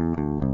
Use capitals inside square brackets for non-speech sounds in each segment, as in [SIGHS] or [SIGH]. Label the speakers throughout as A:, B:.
A: Música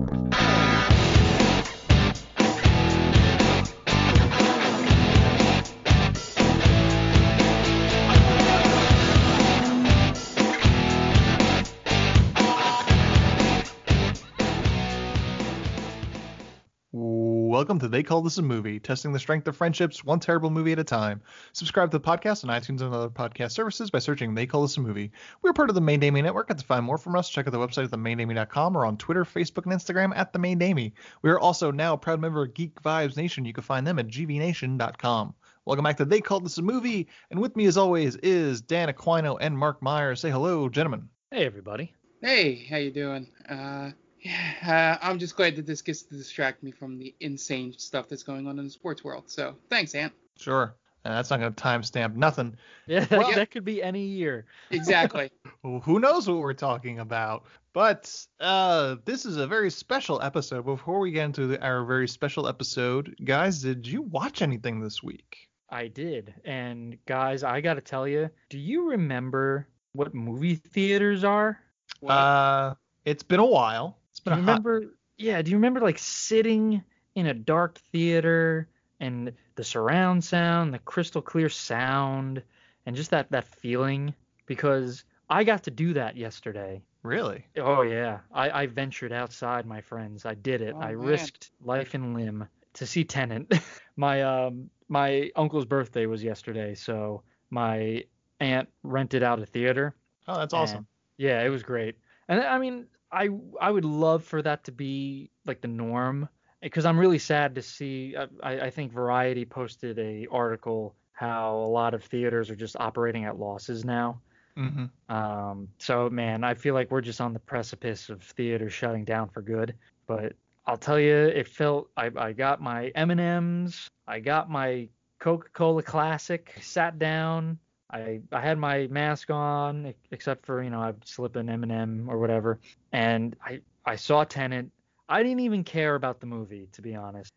A: Welcome to They Call This a Movie, testing the strength of friendships one terrible movie at a time. Subscribe to the podcast on iTunes and other podcast services by searching They Call This a Movie. We're part of the Main Damie Network, and to find more from us, check out the website at themaindamie.com or on Twitter, Facebook, and Instagram at The Main Damie. We are also now a proud member of Geek Vibes Nation. You can find them at gvnation.com. Welcome back to They Call This a Movie, and with me as always is Dan Aquino and Mark Meyer. Say hello, gentlemen.
B: Hey, everybody.
C: Hey, how you doing? Uh, yeah, [SIGHS] uh, I'm just glad that this gets to distract me from the insane stuff that's going on in the sports world. So thanks, Ant.
A: Sure. Uh, that's not going to timestamp nothing. [LAUGHS]
B: Yeah, that,
C: Well-
B: that could be any year. [LAUGHS]
C: Exactly.
A: Well, who knows what we're talking about? But uh, this is a very special episode. Before we get into the, our very special episode, guys, did you watch anything this week?
B: I did. And guys, I got to tell you, do you remember what movie theaters are?
C: What?
A: Uh, it's been a while.
B: Do you
A: hot. [LAUGHS]
B: remember? Yeah, do you remember like sitting in a dark theater and the surround sound, the crystal clear sound, and just that that feeling? Because I got to do that yesterday.
A: Really?
B: Oh yeah, I, I ventured outside, my friends. I did it.
C: Oh,
B: I
C: man.
B: risked life and limb to see Tenet. [LAUGHS] my um my uncle's birthday was yesterday, so my aunt rented out a theater.
A: Oh, that's awesome.
B: yeah, it was great. And I mean, I I would love for that to be like the norm because I'm really sad to see. I, I I think Variety posted a article how a lot of theaters are just operating at losses now.
A: hmm
B: Um, so man, I feel like we're just on the precipice of theaters shutting down for good. But I'll tell you, it felt I, I got my M&Ms, I got my Coca-Cola Classic, sat down, I I had my mask on, except for you know I'd slip an M&M or whatever, and I I saw Tenet. I didn't even care about the movie to be honest.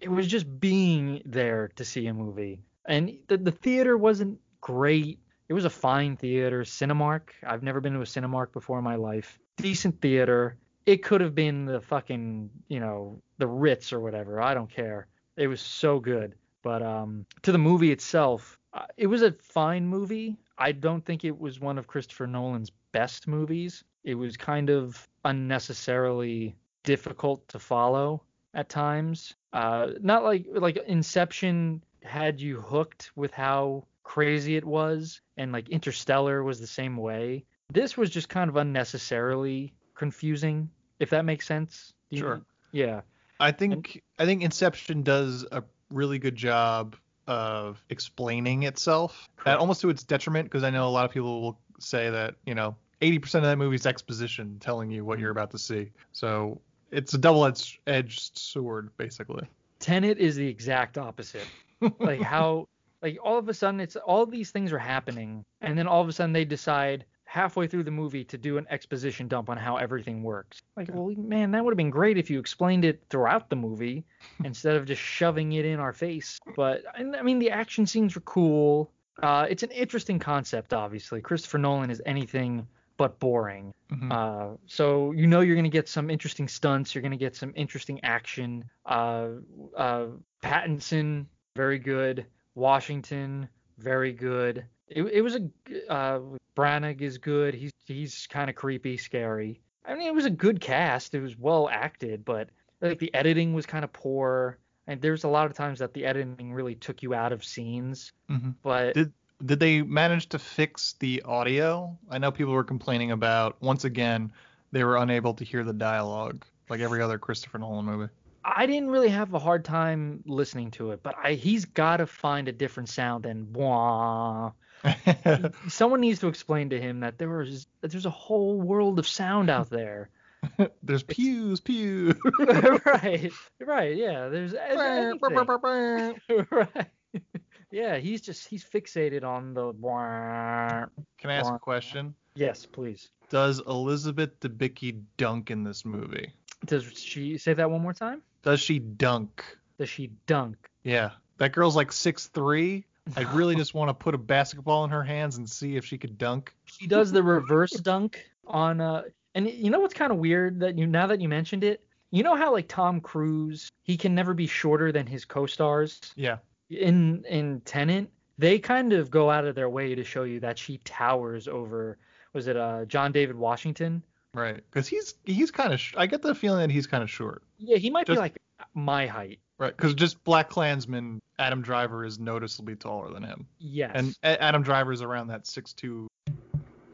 B: it was just being there to see a movie, and the the theater wasn't great. It was a fine theater, Cinemark. I've never been to a Cinemark before in my life. Decent theater. It could have been the fucking, you know, the Ritz or whatever. I don't care. It was so good. But um, to the movie itself, uh, it was a fine movie. I don't think it was one of Christopher Nolan's best movies. It was kind of unnecessarily difficult to follow at times. Uh, not like like Inception had you hooked with how crazy it was, and like Interstellar was the same way. This was just kind of unnecessarily confusing, if that makes sense.
A: Sure.
B: Yeah.
A: I think I think Inception does a really good job of explaining itself,
B: Correct.
A: and almost to its detriment, because I know a lot of people will say that you know 80% of that movie's exposition telling you what you're mm-hmm. about to see. So it's a double-edged edged sword, basically.
B: Tenet is the exact opposite. like [LAUGHS] how like all of a sudden it's all these things are happening and then all of a sudden they decide halfway through the movie to do an exposition dump on how everything works. Like, well, man, that would have been great if you explained it throughout the movie [LAUGHS] instead of just shoving it in our face. But and, I mean, the action scenes were cool. Uh, it's an interesting concept, obviously. Christopher Nolan is anything but boring.
A: Mhm.
B: Uh, so you know you're going to get some interesting stunts. You're going to get some interesting action. Uh, uh, Pattinson, very good. Washington, very good. It, it was a uh, Branagh is good. He's he's kind of creepy, scary. I mean, it was a good cast. It was well acted, but like the editing was kind of poor. And there's a lot of times that the editing really took you out of scenes.
A: Mhm.
B: But
A: Did did they manage to fix the audio? I know people were complaining about once again they were unable to hear the dialogue like every other Christopher Nolan movie.
B: I didn't really have a hard time listening to it, but I, he's got to find a different sound than blah. [LAUGHS] Someone needs to explain to him that there was that there's a whole world of sound out there. [LAUGHS]
A: there's pews, pews. [LAUGHS]
B: right, right, yeah. There's right. Yeah, he's just he's fixated on the.
A: Can I ask a question?
B: Yes, please.
A: Does Elizabeth Debicki dunk in this movie?
B: Does she say that one more time?
A: Does she dunk?
B: Does she dunk?
A: Yeah, that girl's like six three. I really just want to put a basketball in her hands and see if she could dunk.
B: She does the reverse dunk on uh and you know what's kind of weird that you now that you mentioned it, you know how like Tom Cruise, he can never be shorter than his co-stars
A: Yeah.
B: in in Tenet. They kind of go out of their way to show you that she towers over was it uh John David Washington?
A: Right. Because he's he's kind of. Sh- I get the feeling that he's kind of short.
B: Yeah, he might
A: Just-
B: be like my height.
A: Right. Because just BlacKkKlansman, Adam Driver is noticeably taller than him,
B: Yes.
A: and A- Adam is around that six two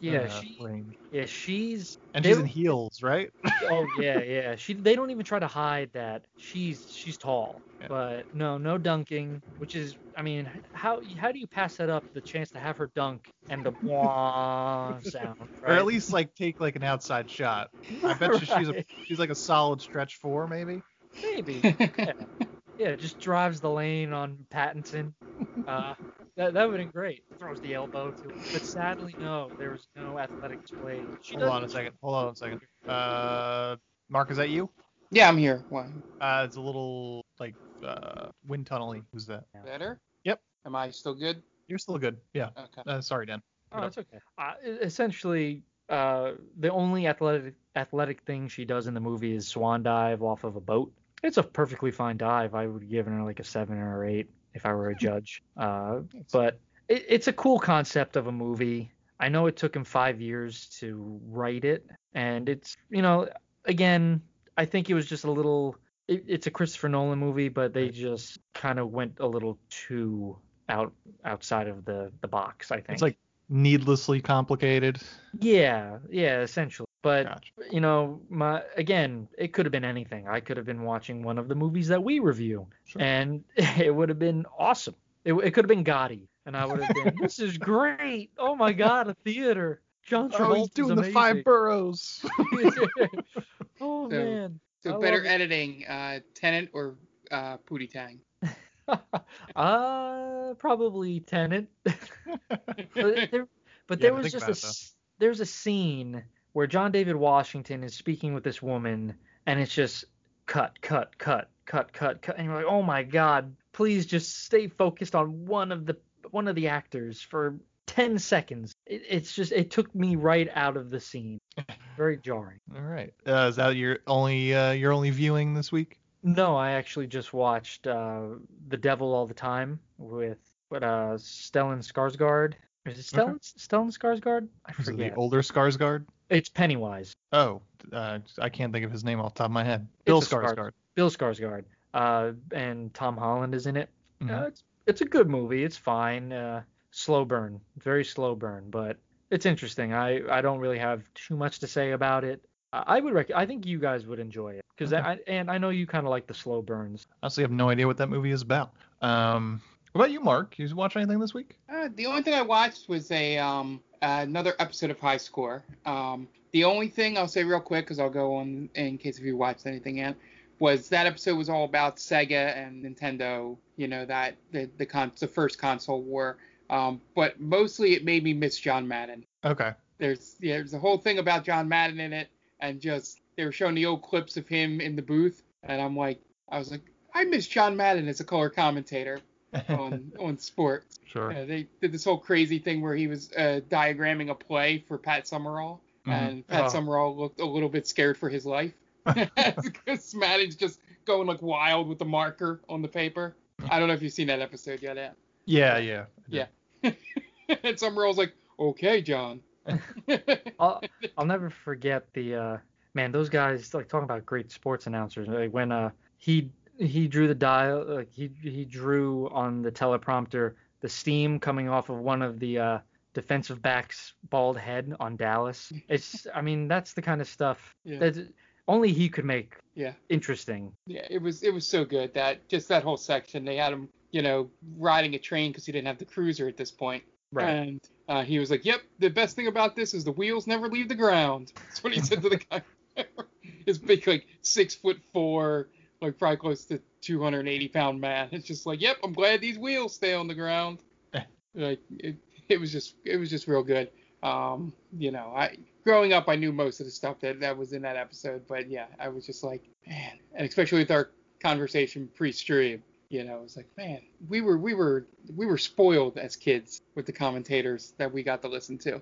B: yeah,
A: uh,
B: she
A: range.
B: yeah, she's
A: And she's in heels, right?
B: oh [LAUGHS] yeah, yeah. She they don't even try to hide that she's she's tall.
A: Yeah.
B: But no, no dunking, which is I mean, how how do you pass that up the chance to have her dunk and the [LAUGHS] wah sound, right?
A: Or at least like take like an outside shot. [LAUGHS] I bet you she's a she's like a solid stretch four maybe.
B: maybe. Yeah. Yeah, just drives the lane on Pattinson. Uh, that that would have been great. Throws the elbow to him. But sadly, no, there was no athletic display. She
A: Hold on a second. Hold on a second. Uh, Mark, is that you?
C: yeah, I'm here. What?
A: Uh, it's a little like uh wind tunnely. Who's that?
C: Better?
A: Yep.
C: Am I still good?
A: You're still good. Yeah.
C: Okay.
A: Uh, sorry, Dan.
B: Oh, it's okay. Uh, essentially, uh, the only athletic athletic thing she does in the movie is swan dive off of a boat. It's a perfectly fine dive. I would give her like a seven or eight if I were a judge. Uh, but it, it's a cool concept of a movie. I know it took him five years to write it, and it's you know again I think it was just a little. It, it's a Christopher Nolan movie, but they just kind of went a little too out outside of the the box. I think
A: It's like needlessly complicated.
B: yeah, yeah, essentially. But
A: Gotcha.
B: you know, my again, it could have been anything. I could have been watching one of the movies that we review,
A: Sure.
B: and [LAUGHS] it would have been awesome. It, it could have been Gotti, and I would have been, this is [LAUGHS] great. Oh my god, a theater. John
A: Oh,
B: Travolta's
A: he's doing the five boroughs. [LAUGHS]
B: oh
C: So-
B: man.
C: So
B: I
C: better editing, uh, Tenet or uh, Pootie Tang?
B: uh, probably Tenet. but there, but
A: Yeah,
B: there was just a
A: about it, though.
B: there's a scene where John David Washington is speaking with this woman, and it's just cut, cut, cut, cut, cut, cut, and you're like, oh my god, please just stay focused on one of the one of the actors for 10 seconds. It, it's just it took me right out of the scene. [LAUGHS] Very jarring.
A: All right. Uh, is that your only uh, your only viewing this week?
B: No, I actually just watched uh, The Devil All the Time with what uh Stellan Skarsgård. Is it
A: Okay.
B: Stellan Stellan Skarsgård? I
A: Is it
B: forget.
A: the older Skarsgård?
B: It's Pennywise.
A: Oh, uh, I can't think of his name off the top of my head. Bill
B: It's
A: Skarsgård.
B: Bill Skarsgård. Uh, and Tom Holland is in it.
A: Mhm.
B: Uh, it's it's a good movie. It's fine. Uh, slow burn, very slow burn, but it's interesting. I I don't really have too much to say about it. I I would rec- I think you guys would enjoy it because
A: Okay.
B: I and I know you kind of like the slow burns.
A: Honestly, I have no idea what that movie is about. Um, what about you, Mark? You watch anything this week?
C: Uh, the only thing I watched was a um another episode of High Score. Um, the only thing I'll say real quick, because I'll go on in case if you watched anything yet, was that episode was all about Sega and Nintendo. You know that the the con the first console war. Um, but mostly it made me miss John Madden.
A: Okay.
C: There's yeah, there's a whole thing about John Madden in it, and just they were showing the old clips of him in the booth, and I'm like, I was like, I miss John Madden as a color commentator on [LAUGHS] on sports.
A: sure.
C: Yeah, they did this whole crazy thing where he was uh, diagramming a play for Pat Summerall,
A: Mhm.
C: and Pat
B: Oh.
C: Summerall looked a little bit scared for his life [LAUGHS] [LAUGHS] because Madden's just going like wild with the marker on the paper. I don't know if you've seen that episode yet. Ed.
A: Yeah, yeah. I.
C: Yeah. and Summerall's like, "Okay, John."
B: I'll, I'll never forget the uh man those guys like talking about great sports announcers like when uh he he drew the dial like he he drew on the teleprompter the steam coming off of one of the uh defensive backs bald head on Dallas [LAUGHS] it's I mean that's the kind of stuff
C: Yeah.
B: that only he could make
C: Yeah.
B: interesting
C: Yeah, it was it was so good that just that whole section they had him, you know, riding a train because he didn't have the cruiser at this point. Right. And uh, he was like, "Yep, the best thing about this is the wheels never leave the ground." [LAUGHS] That's what he said to the guy. [LAUGHS] this big like six foot four, like probably close to 280 pound man. It's just like, yep, I'm glad these wheels stay on the ground. [LAUGHS] like it, it was just it was just real good. Um, you know, I growing up I knew most of the stuff that that was in that episode, but yeah, I was just like, man, and especially with our conversation pre-stream, you know, it's like, man, we were we were we were spoiled as kids with the commentators that we got to listen to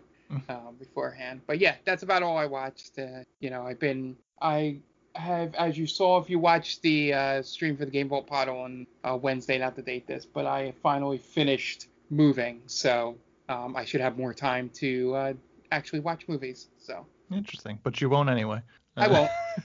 C: uh, beforehand. But yeah, that's about all I watched. Uh, you know, I've been I have, as you saw, if you watched the uh, stream for the Game Vault Pod on uh, Wednesday, not to date this, but I finally finished moving, so um, I should have more time to uh, actually watch movies. So
A: Interesting, but you won't anyway.
C: I won't. [LAUGHS]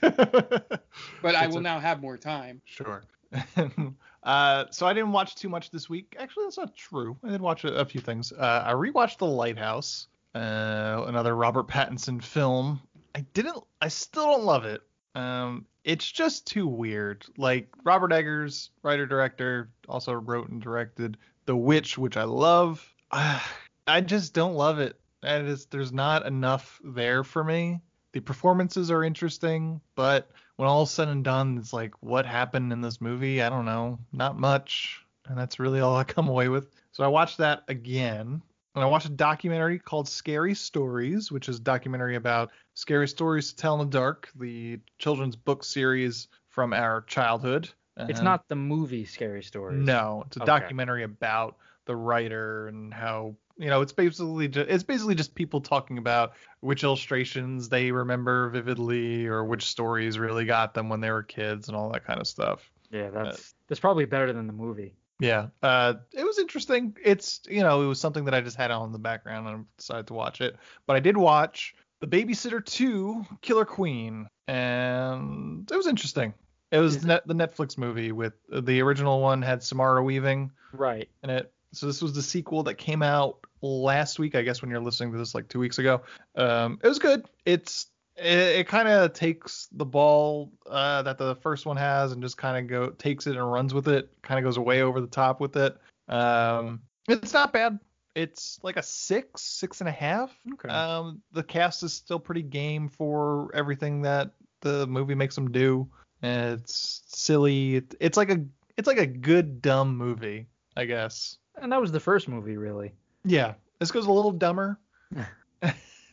A: but
C: I will now have more time.
A: Sure. [LAUGHS] uh, so I didn't watch too much this week. Actually, that's not true. I did watch a, a few things. Uh, I rewatched The Lighthouse, uh, another Robert Pattinson film. I didn't. I still don't love it. Um, it's just too weird. Like Robert Eggers, writer director, also wrote and directed The Witch, which I love. [SIGHS] I just don't love it. And it's, there's not enough there for me. The performances are interesting, but when all is said and done, it's like, what happened in this movie? I don't know. Not much. And that's really all I come away with. So I watched that again. And I watched a documentary called Scary Stories, which is a documentary about scary stories to tell in the dark, the children's book series from our childhood.
B: It's not the movie Scary Stories.
A: no, it's a
B: Okay.
A: documentary about the writer and how you know it's basically just, it's basically just people talking about which illustrations they remember vividly or which stories really got them when they were kids and all that kind of stuff.
B: Yeah, uh, that's that's probably better than the movie.
A: Yeah, uh, it was interesting. It's you know it was something that I just had on in the background and I decided to watch it. But I did watch The Babysitter 2: Killer Queen, and it was interesting. It was net, the Netflix movie with the original one had Samara Weaving
B: Right.
A: in it. So this was the sequel that came out last week, I guess when you're listening to this like two weeks ago. Um, it was good. It's it, it kind of takes the ball uh, that the first one has and just kind of go takes it and runs with it. Kind of goes way over the top with it. Um, it's not bad. It's like a six, six and a half.
B: Okay.
A: Um, the cast is still pretty game for everything that the movie makes them do. It's silly. It, it's like a it's like a good dumb movie, I guess.
B: And that was the first movie, really.
A: Yeah, this goes a little dumber. [LAUGHS]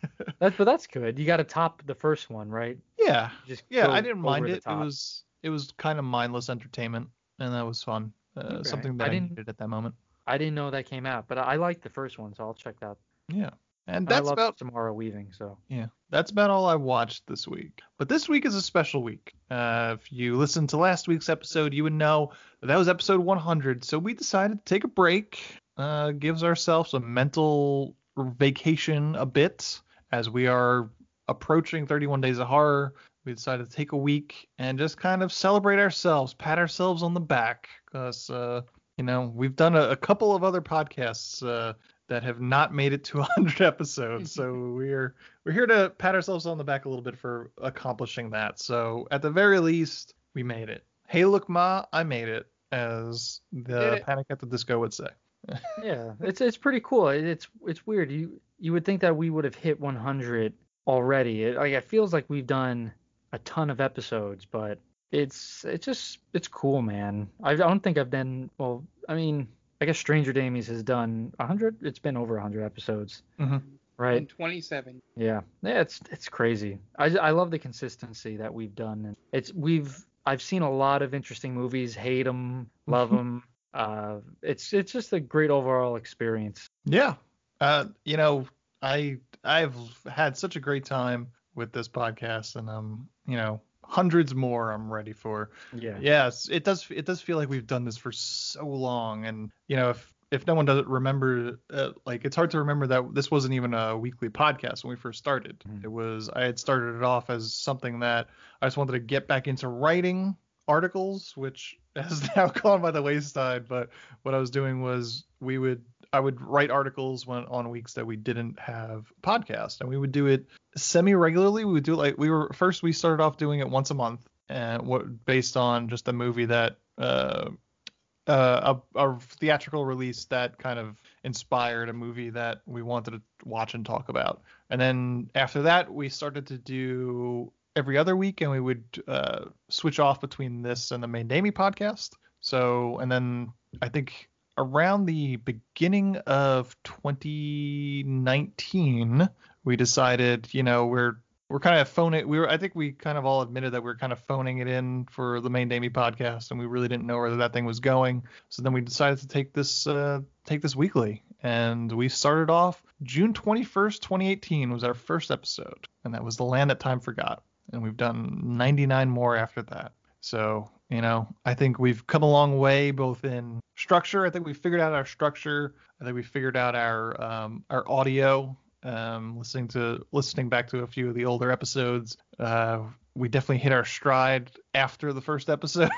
A: [LAUGHS]
B: That's but that's good. You got to top the first one, right?
A: Yeah,
B: Just
A: yeah, I didn't mind it. It was it was kind of mindless entertainment, and that was fun. Uh,
B: Okay.
A: Something that
B: I
A: I,
B: didn't-
A: needed at that moment.
B: I didn't know that came out, but I, I liked the first one, so I'll check that.
A: Yeah, and
B: I
A: that's
B: love
A: about
B: Samara Weaving, so
A: yeah, that's about all I watched this week. But this week is a special week. Uh, if you listened to last week's episode, you would know that, that was episode 100. So we decided to take a break, uh, gives ourselves a mental vacation a bit as we are approaching 31 Days of Horror. We decided to take a week and just kind of celebrate ourselves, pat ourselves on the back, because uh, you know we've done a, a couple of other podcasts uh, that have not made it to 100 [LAUGHS] episodes. so [LAUGHS] we're we're here to pat ourselves on the back a little bit for accomplishing that. So at the very least, we made it. Hey, look, ma, I made it, as the. Panic at the Disco would say. [LAUGHS]
B: yeah, it's it's pretty cool. It's it's weird. You you would think that we would have hit 100 already. It, like it feels like we've done a ton of episodes, but it's it's just it's cool, man. I, I don't think I've been well. I mean, I guess Stranger Damies has done 100. It's been over 100 episodes,
A: Mhm.
B: right?
C: And 27.
B: Yeah, yeah, it's it's crazy. I I love the consistency that we've done. And it's we've I've seen a lot of interesting movies, hate them, love them. Uh, it's it's just a great overall experience.
A: Yeah. Uh, you know, I I've had such a great time with this podcast, and um, you know, hundreds more I'm ready for.
B: Yeah.
A: Yes, it does. It does feel like we've done this for so long, and you know, if if no one doesn't remember, uh, like it's hard to remember that this wasn't even a weekly podcast when we first started.
B: Mhm.
A: It was I had started it off as something that I just wanted to get back into writing articles, which [LAUGHS] has now gone by the wayside. But what I was doing was we would I would write articles when on weeks that we didn't have podcast, and we would do it semi regularly. We would do it like we were first we started off doing it once a month, and what based on just a movie that uh, uh, a, a theatrical release that kind of inspired a movie that we wanted to watch and talk about. And then after that, we started to do every other week, and we would uh, switch off between this and the main Damie podcast. So, and then I think around the beginning of 2019, we decided, you know, we're we're kind of phoning. We were, I think, we kind of all admitted that we are kind of phoning it in for the main Damie podcast, and we really didn't know where that thing was going. So then we decided to take this uh, take this weekly, and we started off June 21st, 2018 was our first episode, and that was the land that time forgot, and we've done 99 more after that. So you know, I think we've come a long way both in structure. I think we figured out our structure. I think we figured out our um, our audio um, listening to listening back to a few of the older episodes, uh, we definitely hit our stride after the first episode.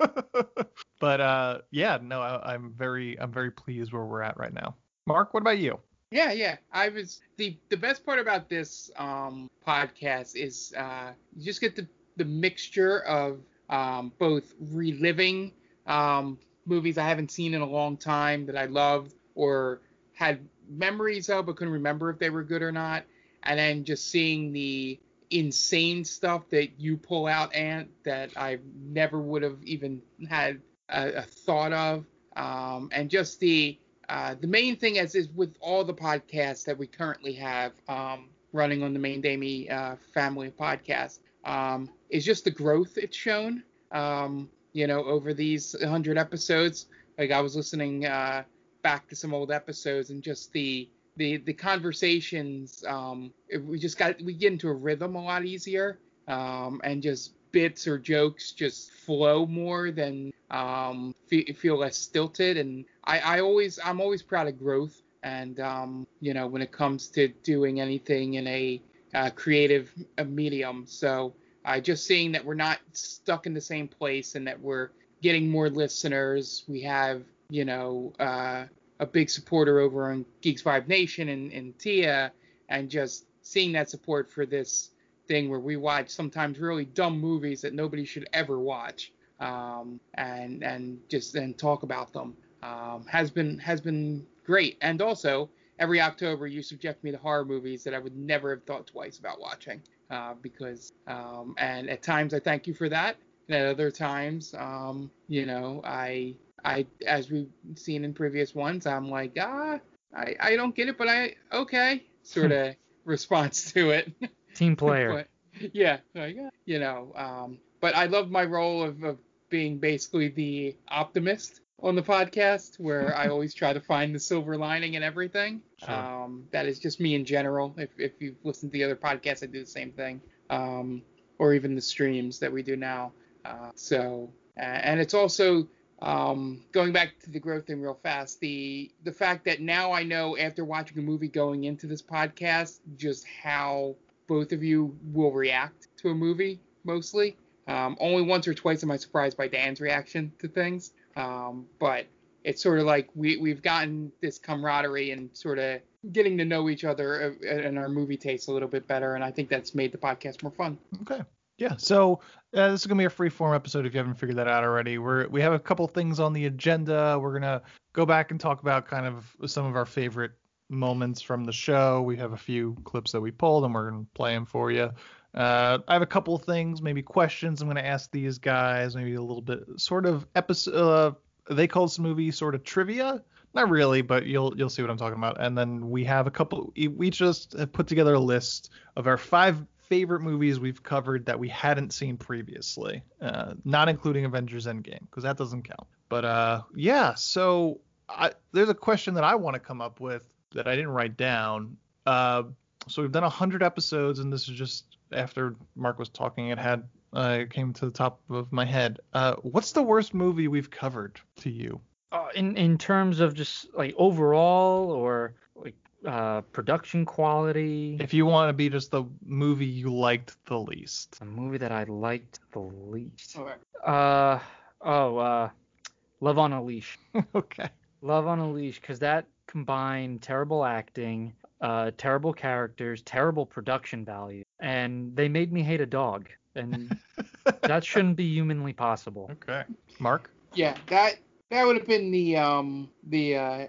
A: [LAUGHS] but uh, yeah, no, I, I'm very I'm very pleased where we're at right now. Mark, what about you?
C: Yeah, yeah. I was the the best part about this um, podcast is uh, you just get the the mixture of um, both reliving um, movies I haven't seen in a long time that I loved or had memories of, but couldn't remember if they were good or not. And then just seeing the insane stuff that you pull out, Ant, that I never would have even had a, a thought of. Um, and just the uh, the main thing is is with all the podcasts that we currently have um, running on the main Damie uh, family podcast um, is just the growth it's shown. Um, you know, over these 100 episodes. Like I was listening uh, back to some old episodes and just the the the conversations um we just got we get into a rhythm a lot easier um and just bits or jokes just flow more than um feel, feel less stilted and I I always I'm always proud of growth and um you know when it comes to doing anything in a uh, creative medium so uh, just seeing that we're not stuck in the same place and that we're getting more listeners we have you know, uh, a big supporter over on Geek Vibes Nation and, and Tia, and just seeing that support for this thing where we watch sometimes really dumb movies that nobody should ever watch, um, and and just then talk about them um, has been has been great. And also, every October you subject me to horror movies that I would never have thought twice about watching, uh, because um, and at times I thank you for that, and at other times, um, you know, I I, as we've seen in previous ones, I'm like, ah, I, I don't get it, but I, okay, sort of [LAUGHS] response to it.
B: Team player. [LAUGHS]
C: but, yeah, like, you know, um, but I love my role of, of being basically the optimist on the podcast, where I [LAUGHS] always try to find the silver lining and everything. Sure. Um, that is just me in general. If, if you've listened to the other podcasts, I do the same thing, um, or even the streams that we do now. Uh, so, and it's also um, going back to the growth thing real fast, the the fact that now I know after watching a movie going into this podcast just how both of you will react to a movie mostly. Um, only once or twice am I surprised by Dan's reaction to things, um, but it's sort of like we we've gotten this camaraderie and sort of getting to know each other uh, and our movie tastes a little bit better, and I think that's made the podcast more fun.
A: Okay. Yeah, so uh, this is gonna be a free form episode if you haven't figured that out already. We're we have a couple things on the agenda. We're gonna go back and talk about kind of some of our favorite moments from the show. We have a few clips that we pulled and we're gonna play them for you. Uh, I have a couple of things, maybe questions I'm gonna ask these guys, maybe a little bit sort of episode. Uh, they call this movie sort of trivia. Not really, but you'll you'll see what I'm talking about. And then we have a couple. We just have put together a list of our five favorite movies we've covered that we hadn't seen previously, uh, not including Avengers Endgame because that doesn't count. But uh, yeah, so I, there's a question that I want to come up with that I didn't write down. Uh, so we've done 100 episodes, and this is just after Mark was talking, it had uh, it came to the top of my head. Uh, what's the worst movie we've covered to you?
B: Uh, in in terms of just like overall or like uh, production quality.
A: If you want to be just the movie you liked the least.
B: A movie that I liked the least. Okay. Uh oh, uh, Love on a Leash. [LAUGHS]
A: okay.
B: Love on a Leash, because that combined terrible acting, uh, terrible characters, terrible production value, and they made me hate a dog, and [LAUGHS] that shouldn't be humanly possible.
A: Okay. Mark.
C: Yeah, that that would have been the um the uh,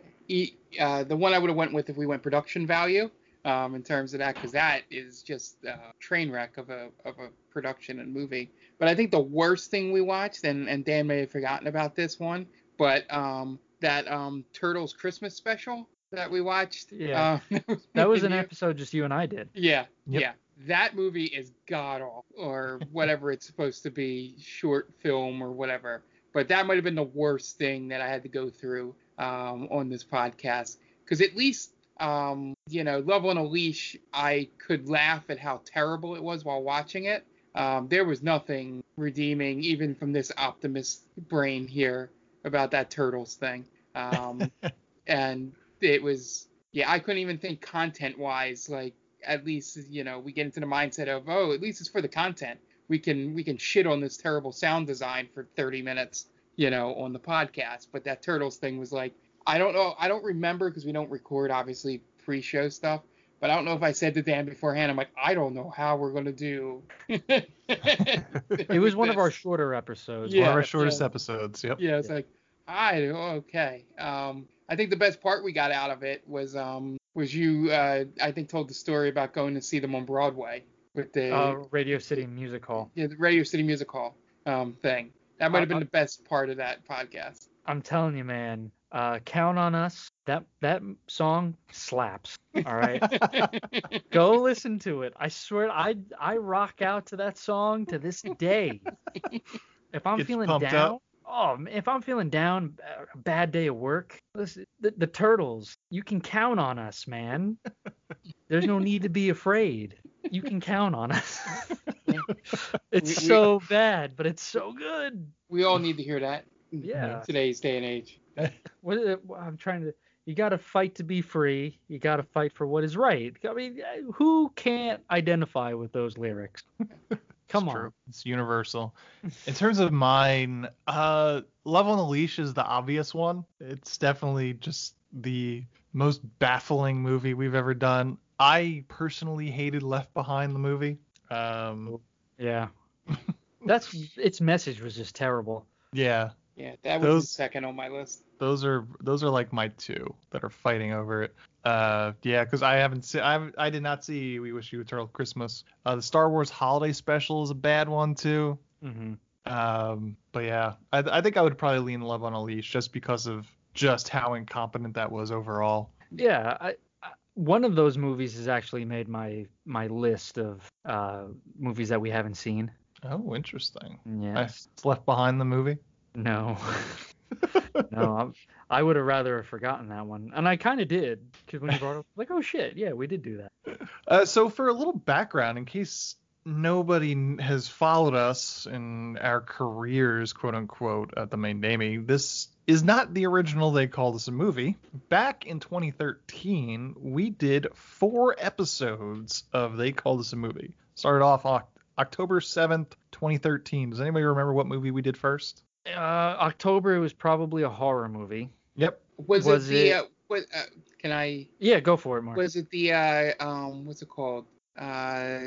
C: uh, the one I would have went with if we went production value. um, in terms of that because that is just a train wreck of a of a production and movie. But I think the worst thing we watched, and and Dan may have forgotten about this one, but um, that um, Turtles Christmas special that we watched.
B: Yeah.
C: uh, [LAUGHS]
B: That was an
C: you-
B: episode just you and I did.
C: Yeah,
A: Yep.
C: yeah. That movie is god awful, or [LAUGHS] whatever it's supposed to be, short film or whatever. But that might have been the worst thing that I had to go through um, on this podcast, because at least, um, you know, Love on a Leash, I could laugh at how terrible it was while watching it. Um, there was nothing redeeming, even from this optimist brain here, about that turtles thing. Um, [LAUGHS] and it was yeah i couldn't even think content wise like at least you know we get into the mindset of oh at least it's for the content we can we can shit on this terrible sound design for 30 minutes you know on the podcast but that turtles thing was like i don't know i don't remember because we don't record obviously pre-show stuff but i don't know if i said to dan beforehand i'm like i don't know how we're going to do [LAUGHS]
B: It was one of our shorter episodes.
A: One of
C: Yeah,
A: our shortest
C: yeah.
A: episodes. Yep.
C: yeah, it's like I okay. Um, I think the best part we got out of it was um was you uh I think told the story about going to see them on Broadway with the
B: Uh, Radio City Music Hall.
C: yeah, the Radio City Music Hall um thing. That might have been the best part of that podcast.
B: I'm telling you, man. Uh, count on us. That that song slaps. All right. [LAUGHS] Go listen to it. I swear, I I rock out to that song to this day. [LAUGHS] If I'm
A: Gets
B: feeling down,
A: up.
B: Oh, if I'm feeling down, uh, a bad day of work, listen, the, the Turtles, you can count on us, man. [LAUGHS] There's no need to be afraid. You can count on us. [LAUGHS] it's
C: We- we-
B: so bad, but it's so good.
C: we all need to hear that. in
B: Yeah.
C: Today's day and age. [LAUGHS]
B: What is it, I'm trying to. You got to fight to be free. You got to fight for what is right. I mean, uh, who can't identify with those lyrics? Come
A: It's
B: on.
A: true. It's universal. [LAUGHS] In terms of mine, uh, Love on the Leash is the obvious one. It's definitely just the most baffling movie we've ever done. I personally hated Left Behind the movie. Um,
B: Yeah. [LAUGHS] That's its message was just terrible.
A: yeah,
C: Yeah, that was
A: Those-
C: the second on my list.
A: those are those are like my two that are fighting over it. Uh, yeah, because I haven't seen I haven't- I did not see We Wish You a Turtle Christmas. Uh, the Star Wars Holiday Special is a bad one too.
B: Mm-hmm.
A: Um, but yeah, I, I think I would probably lean Love on a Leash just because of just how incompetent that was overall.
B: Yeah. I, I, one of those movies has actually made my my list of uh, movies that we haven't seen.
A: Oh, interesting.
B: Yeah.
A: It's Left Behind the movie.
B: No. [LAUGHS] [LAUGHS] no, I'm, I would have rather have forgotten that one, and I kind of did because when you brought it up, like, oh shit, yeah, we did do that.
A: Uh, so for a little background, in case nobody has followed us in our careers, quote unquote, at the main Damie, this is not the original They Call This a Movie. Back in 2013, we did four episodes of They Call This a Movie. Started off October 7th, 2013. Does anybody remember what movie we did first?
B: Uh, October was probably a horror movie.
A: Yep.
C: Was,
B: Was
C: it the
B: it-
C: uh, what uh, can I
B: Yeah, go for it, Mark.
C: was it the uh um what's it called? Uh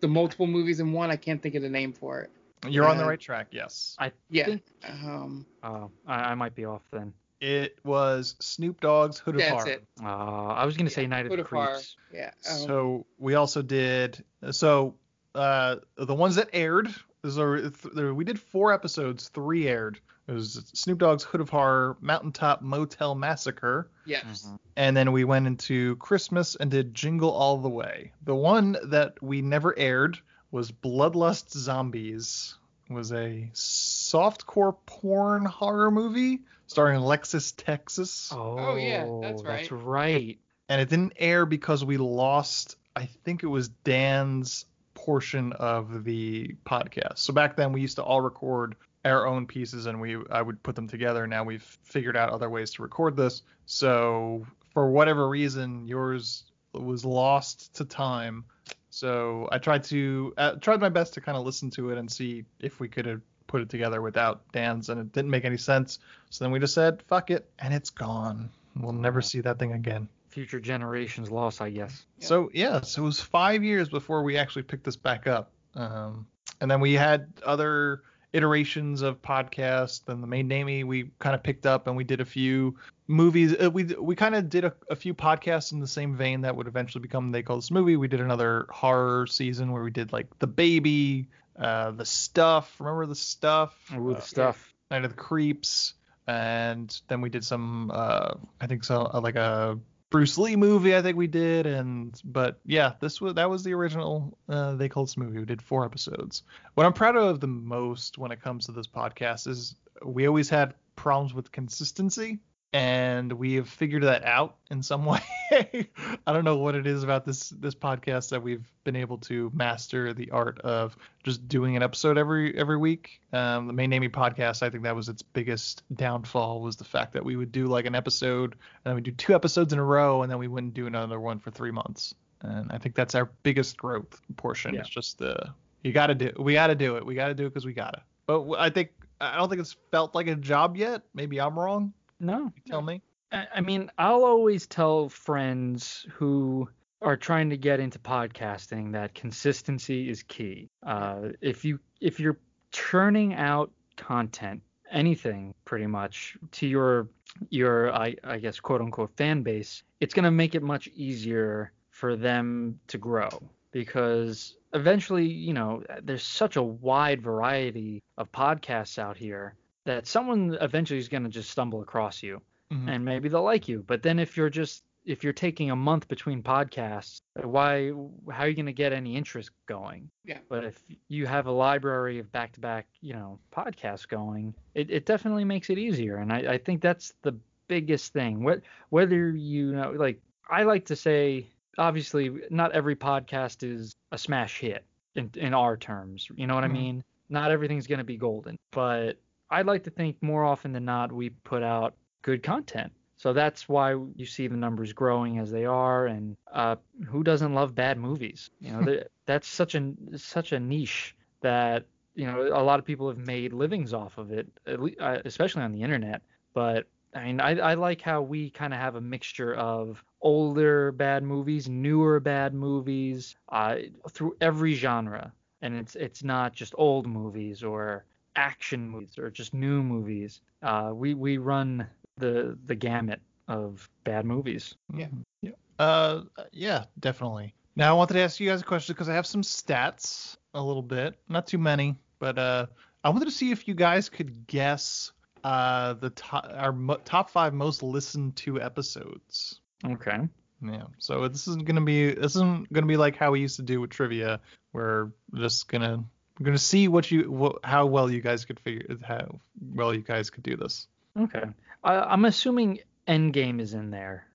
C: the multiple movies in one? I can't think of the name for it.
A: You're on the
C: Uh,
A: right track, yes.
B: I
C: Yeah.
B: think
C: Um
B: oh, I, I might be off then.
A: It was Snoop Dogg's Hood of
C: that's
A: Horror.
C: it.
B: Uh, I was gonna say Night of
C: Hood
B: the
C: of Horror.
B: Creeps.
C: Yeah. Um,
A: So we also did so uh the ones that aired is there, there we did four episodes, three aired. It was Snoop Dogg's Hood of Horror, Mountaintop Motel Massacre,
C: yes.
B: Mhm.
A: and then we went into Christmas and did Jingle All the Way. The one that we never aired was Bloodlust Zombies. It was a softcore porn horror movie starring Alexis Texas.
B: Oh,
C: yeah, that's right.
B: That's
C: right.
B: right.
A: and it didn't air because we lost i think it was dan's portion of the podcast. So back then we used to all record our own pieces and we i would put them together. Now we've figured out other ways to record this. So for whatever reason yours was lost to time. So i tried to uh, tried my best to kind of listen to it and see if we could have put it together without dan's and it didn't make any sense. So then we just said fuck it and it's gone. We'll never see that thing again
B: Future generations loss, I guess.
A: So yeah, so it was five years before we actually picked this back up. Um, and then we had other iterations of podcasts. Then the main Damie we kind of picked up and we did a few movies. Uh, we we kind of did a, a few podcasts in the same vein that would eventually become They Call This Movie. We did another horror season where we did like The Baby, uh, The Stuff. Remember The Stuff?
B: Ooh,
A: Uh,
B: the stuff.
A: Night of the Creeps, and then we did some, uh, I think so, uh, like a Bruce Lee movie. I think we did, and but yeah, this was that was the original uh, They Called This Movie. We did four episodes. What I'm proud of the most when it comes to this podcast is we always had problems with consistency. And we have figured that out in some [LAUGHS] way. I don't know what it is about this this podcast that we've been able to master the art of just doing an episode every every week. Um, the main Damie podcast, I think that was its biggest downfall was the fact that we would do like an episode and then we do two episodes in a row and then we wouldn't do another one for three months. And I think that's our biggest growth portion.
B: Yeah.
A: It's just the you got to do we got to do it. We got to do it because we gotta. But I think I don't think it's felt like a job yet. Maybe I'm wrong.
B: No,
A: You tell me.
B: I I mean, I'll always tell friends who are trying to get into podcasting that consistency is key. Uh, if you if you're churning out content, anything pretty much to your your I, I guess quote unquote fan base, it's gonna make it much easier for them to grow because eventually, you know, there's such a wide variety of podcasts out here that someone eventually is going to just stumble across you
A: Mhm.
B: and maybe they'll like you. But then if you're just if you're taking a month between podcasts, why how are you going to get any interest going?
C: Yeah.
B: But if you have a library of back-to-back, you know, podcasts going, it, it definitely makes it easier. And I, I think that's the biggest thing. What whether you know like I like to say obviously not every podcast is a smash hit in in our terms. You know what
A: Mhm.
B: I mean? Not everything's going to be golden, but I'd like to think more often than not we put out good content. So that's why you see the numbers growing as they are. And uh, who doesn't love bad movies? You know, [LAUGHS] that's such a such a niche that you know a lot of people have made livings off of it, at le- uh, especially on the internet. But I mean, I, I like how we kind of have a mixture of older bad movies, newer bad movies, uh, through every genre, and it's it's not just old movies or action movies or just new movies. Uh, we we run the the gamut of bad movies.
C: Yeah.
A: Mhm. Yeah. Uh, yeah, definitely. Now I wanted to ask you guys a question because I have some stats, a little bit, not too many, but uh, I wanted to see if you guys could guess uh the top our mo- top five most listened to episodes.
B: Okay.
A: Yeah. So this isn't gonna be this isn't gonna be like how we used to do with trivia, where we're just gonna we're gonna see what you what, how well you guys could figure how well you guys could do this.
B: Okay. I, I'm assuming Endgame is in there.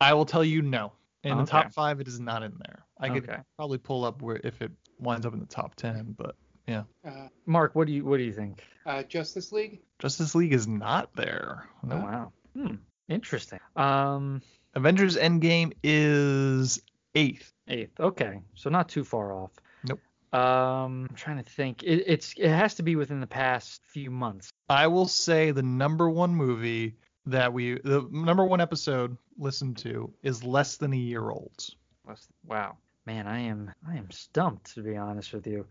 A: I will tell you no. In the top five, it is not in there. I could
B: Okay.
A: probably pull up where if it winds up in the top ten, but
C: Uh,
B: Mark, what do you what do you think?
C: uh, Justice League.
A: Justice League is not there.
B: Oh wow. Hmm. Interesting. Um,
A: Avengers Endgame is eighth.
B: eighth. Okay, so not too far off.
A: Nope.
B: Um, I'm trying to think. It, it's it has to be within the past few months.
A: I will say the number one movie that we the number one episode listened to is less than a year old.
B: Less- Wow, man, I am I am stumped to be honest with you.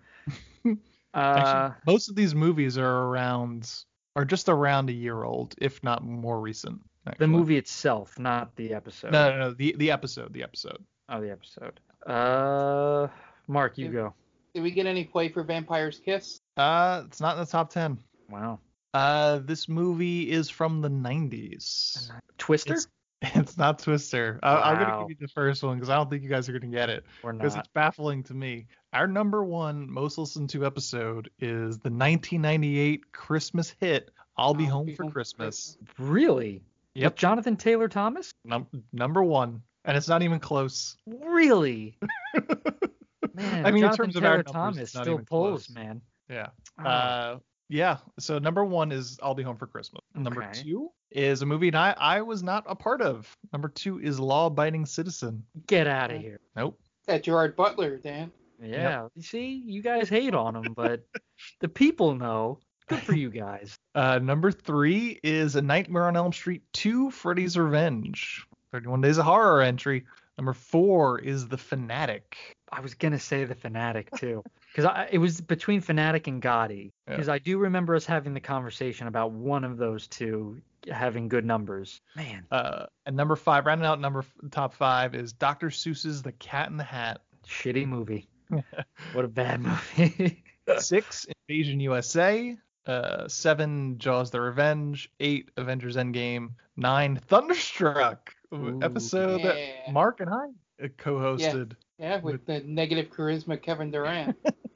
B: [LAUGHS] uh,
A: Actually, most of these movies are around are just around a year old, if not more recent.
B: the movie itself, not the episode.
A: No, no, no, the the episode, the episode.
B: Oh, the episode. Uh, Mark, you
C: Yeah.
B: go.
C: Did we get any play for Vampire's Kiss?
A: Uh, it's not in the top ten.
B: Wow.
A: Uh, this movie is from the 90s.
B: Twister?
A: It's, [LAUGHS] it's not Twister. I, I'm gonna give you the first one because I don't think you guys are gonna get it
B: or
A: because
B: not?
A: it's baffling to me. Our number one most listened to episode is the 1998 Christmas hit "I'll Be
C: I'll
A: Home
C: Be
A: for
C: Home for
A: Christmas."
B: Really?
A: Yep.
B: With Jonathan Taylor Thomas?
A: Num- number one, and it's not even close.
B: Really? [LAUGHS] Man,
A: I mean, in
B: Jonathan
A: terms of our
B: Taylor
A: numbers, it's
B: still
A: even
B: pulls,
A: close.
B: man.
A: Yeah.
B: Oh,
A: Uh, yeah. So number one is "I'll Be Home for Christmas." Number two is a movie I I was not a part of. Number two is Law Abiding Citizen.
B: get out of here.
A: Nope.
C: That Gerard Butler, Dan.
B: Yeah. You see, you guys hate on him, but [LAUGHS] the people know. Good for you guys. [LAUGHS]
A: Uh, number three is A Nightmare on Elm Street 2 Freddy's Revenge. 31 Days of Horror entry. Number four is The Fanatic.
B: I was gonna say the fanatic [LAUGHS] too. because it was between Fanatic and Gotti.
A: Yeah.
B: Because I do remember us having the conversation about one of those two having good numbers. Man,
A: Uh, and number five, rounding out number top five is Dr. Seuss's The Cat in the Hat.
B: shitty movie. [LAUGHS] what a bad movie. [LAUGHS]
A: Six, Invasion USA. Uh, seven, Jaws: The Revenge. Eight, Avengers: Endgame. Nine, Thunderstruck,
B: Ooh,
A: episode that. Mark and I uh, co-hosted.
C: Yeah, with the negative charisma Kevin Durant. [LAUGHS] [LAUGHS]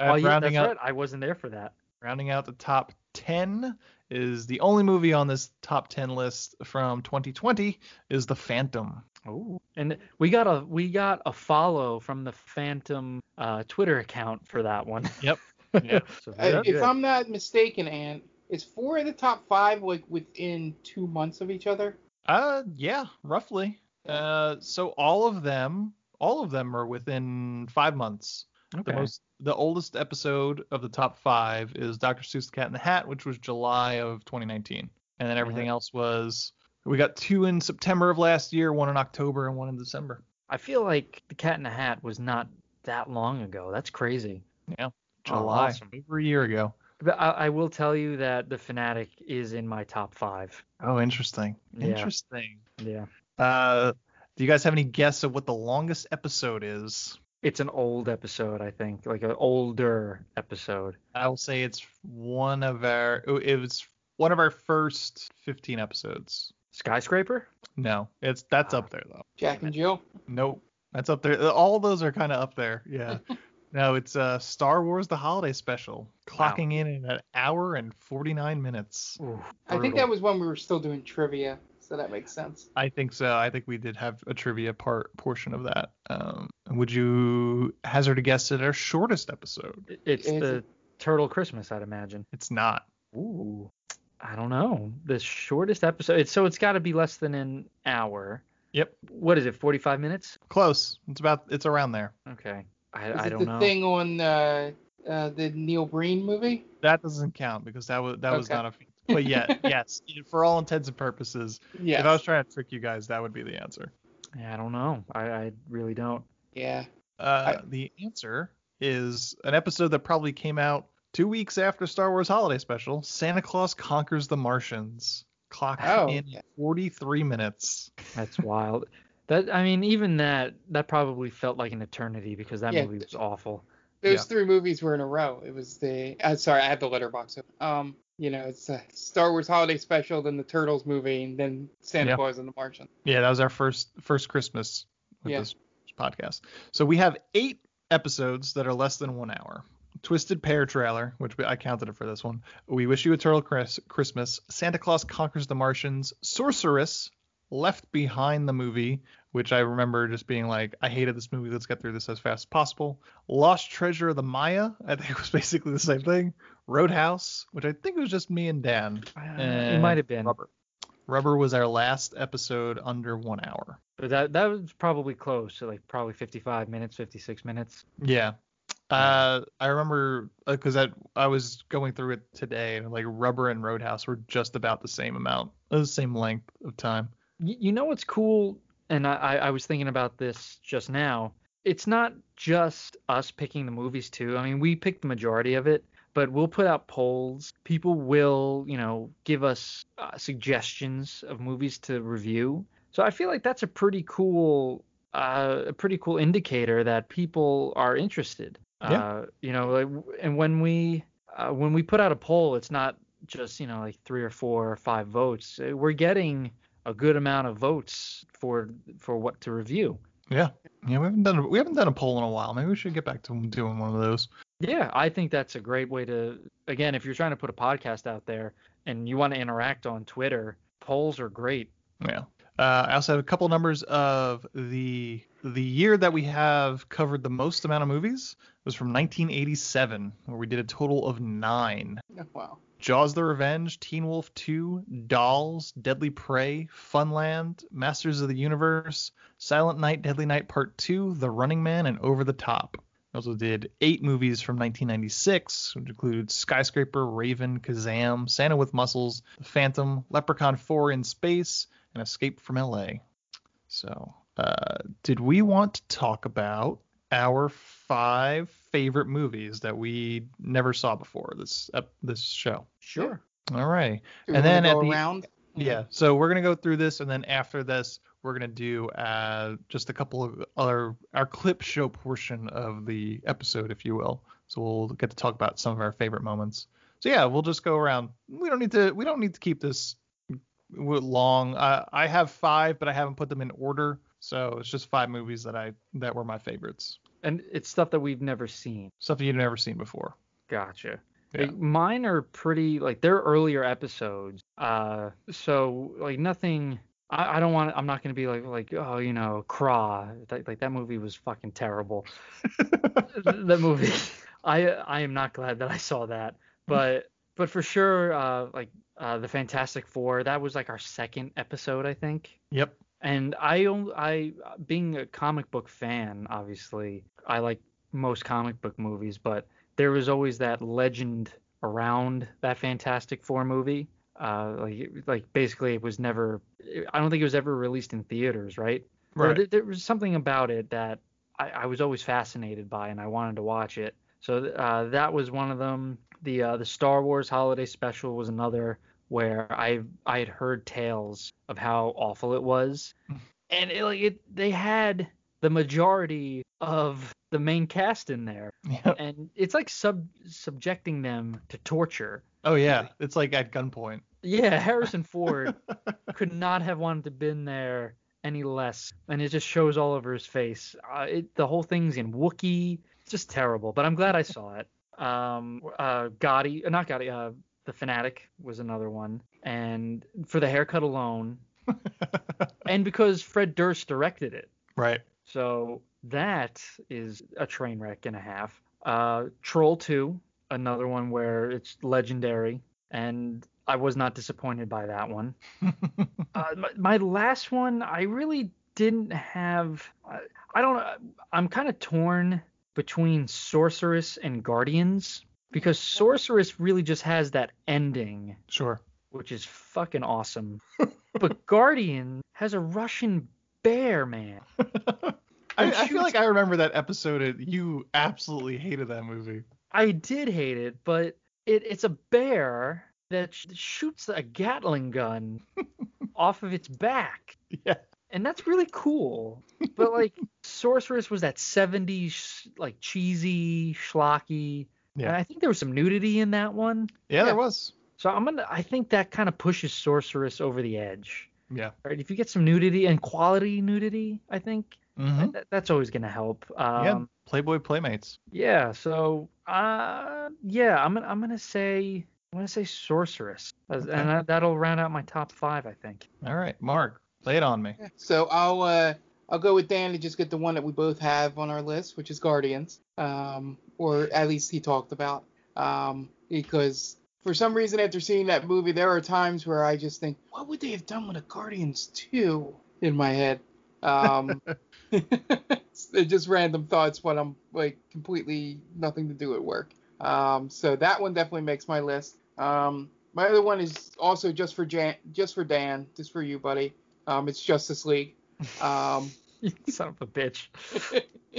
A: Uh,
B: yeah,
A: rounding
B: that's
A: out,
B: right. I wasn't there for that.
A: rounding out the top ten is the only movie on this top ten list from 2020 is The Phantom.
B: Oh, and we got a we got a follow from the Phantom uh, Twitter account for that one. [LAUGHS]
A: Yep. Yeah.
B: so
C: Uh, if. I'm not mistaken, Ant, is four of the top five like within two months of each other?
A: Uh, yeah, roughly. Uh, so all of them, all of them are within five months.
B: okay.
A: The most, the oldest episode of the top five is Dr. Seuss the Cat in the Hat, which was July of 2019, and then everything
B: Mhm.
A: else was we got two in September of last year, one in October, and one in December.
B: I feel like the Cat in the Hat was not that long ago. That's crazy.
A: Yeah,
B: Oh,
A: July,
B: awesome.
A: over a year ago.
B: But I, I will tell you that the Fanatic is in my top five.
A: Oh, interesting.
B: Yeah.
A: Interesting.
B: Yeah.
A: Uh, do you guys have any guess of what the longest episode is?
B: It's an old episode, I think, like an older episode.
A: I will say it's one of our. It was one of our first 15 episodes.
B: Skyscraper?
A: No, it's that's
B: Ah.
A: up there though.
C: Jack and Jill.
A: Nope, that's up there. All those are kind of up there. Yeah. [LAUGHS] no, it's uh Star Wars: The Holiday Special, clocking in at an hour and 49 minutes.
B: Ooh,
C: I think that was when we were still doing trivia, so that makes sense.
A: I think so. I think we did have a trivia part portion of that. Um, would you hazard a guess at our shortest episode?
B: It's
C: Is
B: the
C: it-
B: Turtle Christmas, I'd imagine.
A: It's not.
B: Ooh. I don't know. The shortest episode. It's, so it's got to be less than an hour.
A: Yep.
B: What is it? 45 minutes?
A: Close. It's about. It's around there.
B: Okay. I,
C: Is
B: I
C: it
B: don't
C: the
B: know.
C: thing on uh, uh, the Neil Breen movie?
A: That doesn't count because that was that was not a. But yeah, [LAUGHS] yes, for all intents and purposes,
C: Yeah.
A: if I was trying to trick you guys, that would be the answer.
B: Yeah, I don't know. I, I really don't.
C: Yeah.
A: Uh, the answer is an episode that probably came out two weeks after Star Wars Holiday Special. Santa Claus conquers the Martians. Clock
C: Oh,
A: in
C: okay.
A: 43 minutes.
B: That's wild. That I mean, even that that probably felt like an eternity because that
C: Yeah.
B: movie was awful.
C: Those
A: Yeah.
C: three movies were in a row. It was the. Uh, sorry, I had the letterbox. Um, you know, it's a Star Wars Holiday Special, then the Turtles movie, and then Santa
A: Yeah.
C: Claus and the Martian.
A: Yeah, that was our first first Christmas with this podcast. So we have eight episodes that are less than one hour. Twisted Pair trailer, which we- I counted it for this one. We Wish You a Turtle Chris- Christmas. Santa Claus Conquers the Martians. Sorceress. Left Behind the movie, which I remember just being like, I hated this movie. Let's get through this as fast as possible. Lost Treasure of the Maya. I think it was [LAUGHS] basically the same thing. Roadhouse, which I think was just me and Dan.
B: Uh, it might have been.
A: Rubber. Rubber was our last episode under one hour.
B: But that that was probably close. So like probably 55 minutes, 56 minutes.
A: Yeah. Uh, I remember because I I was going through it today, and like Rubber and Roadhouse were just about the same amount, the same length of time.
B: You know what's cool? And I, I I was thinking about this just now. It's not just us picking the movies too. I mean, we picked the majority of it, but we'll put out polls. People will, you know, give us uh, suggestions of movies to review. So I feel like that's a pretty cool, uh, a pretty cool indicator that people are interested.
A: Yeah.
B: Uh, you know, like, and when we uh, when we put out a poll, it's not just you know like three or four or five votes. Uh, We're getting a good amount of votes for for what to review.
A: Yeah. Yeah, we haven't done a, we haven't done a poll in a while. Maybe we should get back to doing one of those.
B: Yeah, I think that's a great way to again, if you're trying to put a podcast out there and you want to interact on Twitter, polls are great.
A: Yeah. Uh, I also have a couple numbers of the the year that we have covered the most amount of movies was from 1987, where we did a total of nine.
C: Oh, wow.
A: Jaws the Revenge, Teen Wolf 2, Dolls, Deadly Prey, Funland, Masters of the Universe, Silent Night, Deadly Night Part 2, The Running Man, and Over the Top. We also did eight movies from 1996, which included Skyscraper, Raven, Kazam, Santa with Muscles, The Phantom, Leprechaun 4 in Space, and Escape from LA. So, uh, did we want to talk about our five favorite movies that we never saw before this ep- this show.
B: Sure.
A: All right.
C: Do
A: and then at the
C: around.
A: yeah, so we're gonna go through this, and then after this, we're gonna do uh, just a couple of other our clip show portion of the episode, if you will. So we'll get to talk about some of our favorite moments. So yeah, we'll just go around. We don't need to. We don't need to keep this long. Uh, I have five, but I haven't put them in order. So it's just five movies that I that were my favorites.
B: And it's stuff that we've never seen.
A: Stuff that you've never seen before.
B: Gotcha.
A: Yeah.
B: Like, mine are pretty like they're earlier episodes. Uh, so like nothing. I, I don't want. I'm not gonna be like like oh you know Craw. That, like that movie was fucking terrible. [LAUGHS] that movie. [LAUGHS] I I am not glad that I saw that. But but for sure, uh, like uh, the Fantastic Four. That was like our second episode, I think.
A: Yep.
B: And I I being a comic book fan, obviously, I like most comic book movies, but there was always that legend around that Fantastic Four movie. Uh, like like basically it was never I don't think it was ever released in theaters, right?
A: Right.
B: there, there was something about it that I, I was always fascinated by and I wanted to watch it. So uh, that was one of them. The uh, the Star Wars Holiday Special was another where I I had heard tales of how awful it was, and it, like it they had the majority of the main cast in there,
A: Yep.
B: and it's like sub subjecting them to torture.
A: Oh yeah, it's like at gunpoint.
B: Yeah, Harrison [LAUGHS] Ford could not have wanted to been there any less, and it just shows all over his face. Uh, it, the whole thing's in Wookiee. It's just terrible, but I'm glad I saw it. Um, uh, Gotti, uh, not Gotti, uh, the Fanatic was another one, and for the haircut alone, [LAUGHS] and because Fred Durst directed it,
A: right.
B: so that is a train wreck and a half. Uh, Troll 2, another one where it's legendary, and I was not disappointed by that one. [LAUGHS] Uh, my, my last one, I really didn't have. I, I don't. know. I'm kind of torn between Sorceress and Guardians because Sorceress really just has that ending,
A: Sure.
B: which is fucking awesome. [LAUGHS] but Guardian has a Russian bear, man. [LAUGHS]
A: I, I feel like I remember that episode. and You absolutely hated that movie.
B: I did hate it, but it, it's a bear that sh- shoots a Gatling gun [LAUGHS] off of its back.
A: Yeah.
B: And that's really cool. But like [LAUGHS] Sorceress was that 70s like cheesy, schlocky.
A: Yeah.
B: And I think there was some nudity in that one.
A: Yeah, there was.
B: So I'm gonna I think that kind of pushes Sorceress over the edge.
A: Yeah.
B: Right? If you get some nudity and quality nudity, I think
A: Mm-hmm.
B: that, that's always gonna help. Um,
A: yeah. Playboy Playmates.
B: Yeah, so uh yeah, I'm gonna I'm gonna say I'm gonna say sorceress,
A: Okay.
B: and that, that'll round out my top five, I think.
A: All right, Mark, lay it on me.
C: So I'll uh I'll go with Dan to just get the one that we both have on our list, which is Guardians. Um, or at least he talked about. Um, because for some reason after seeing that movie, there are times where I just think, what would they have done with a Guardians 2 in my head? Um, [LAUGHS] just random thoughts when I'm like completely nothing to do at work. Um, so that one definitely makes my list. Um, my other one is also just for Jan, just for Dan, just for you, buddy. Um, it's Justice League. Um, [LAUGHS]
B: Son of a bitch.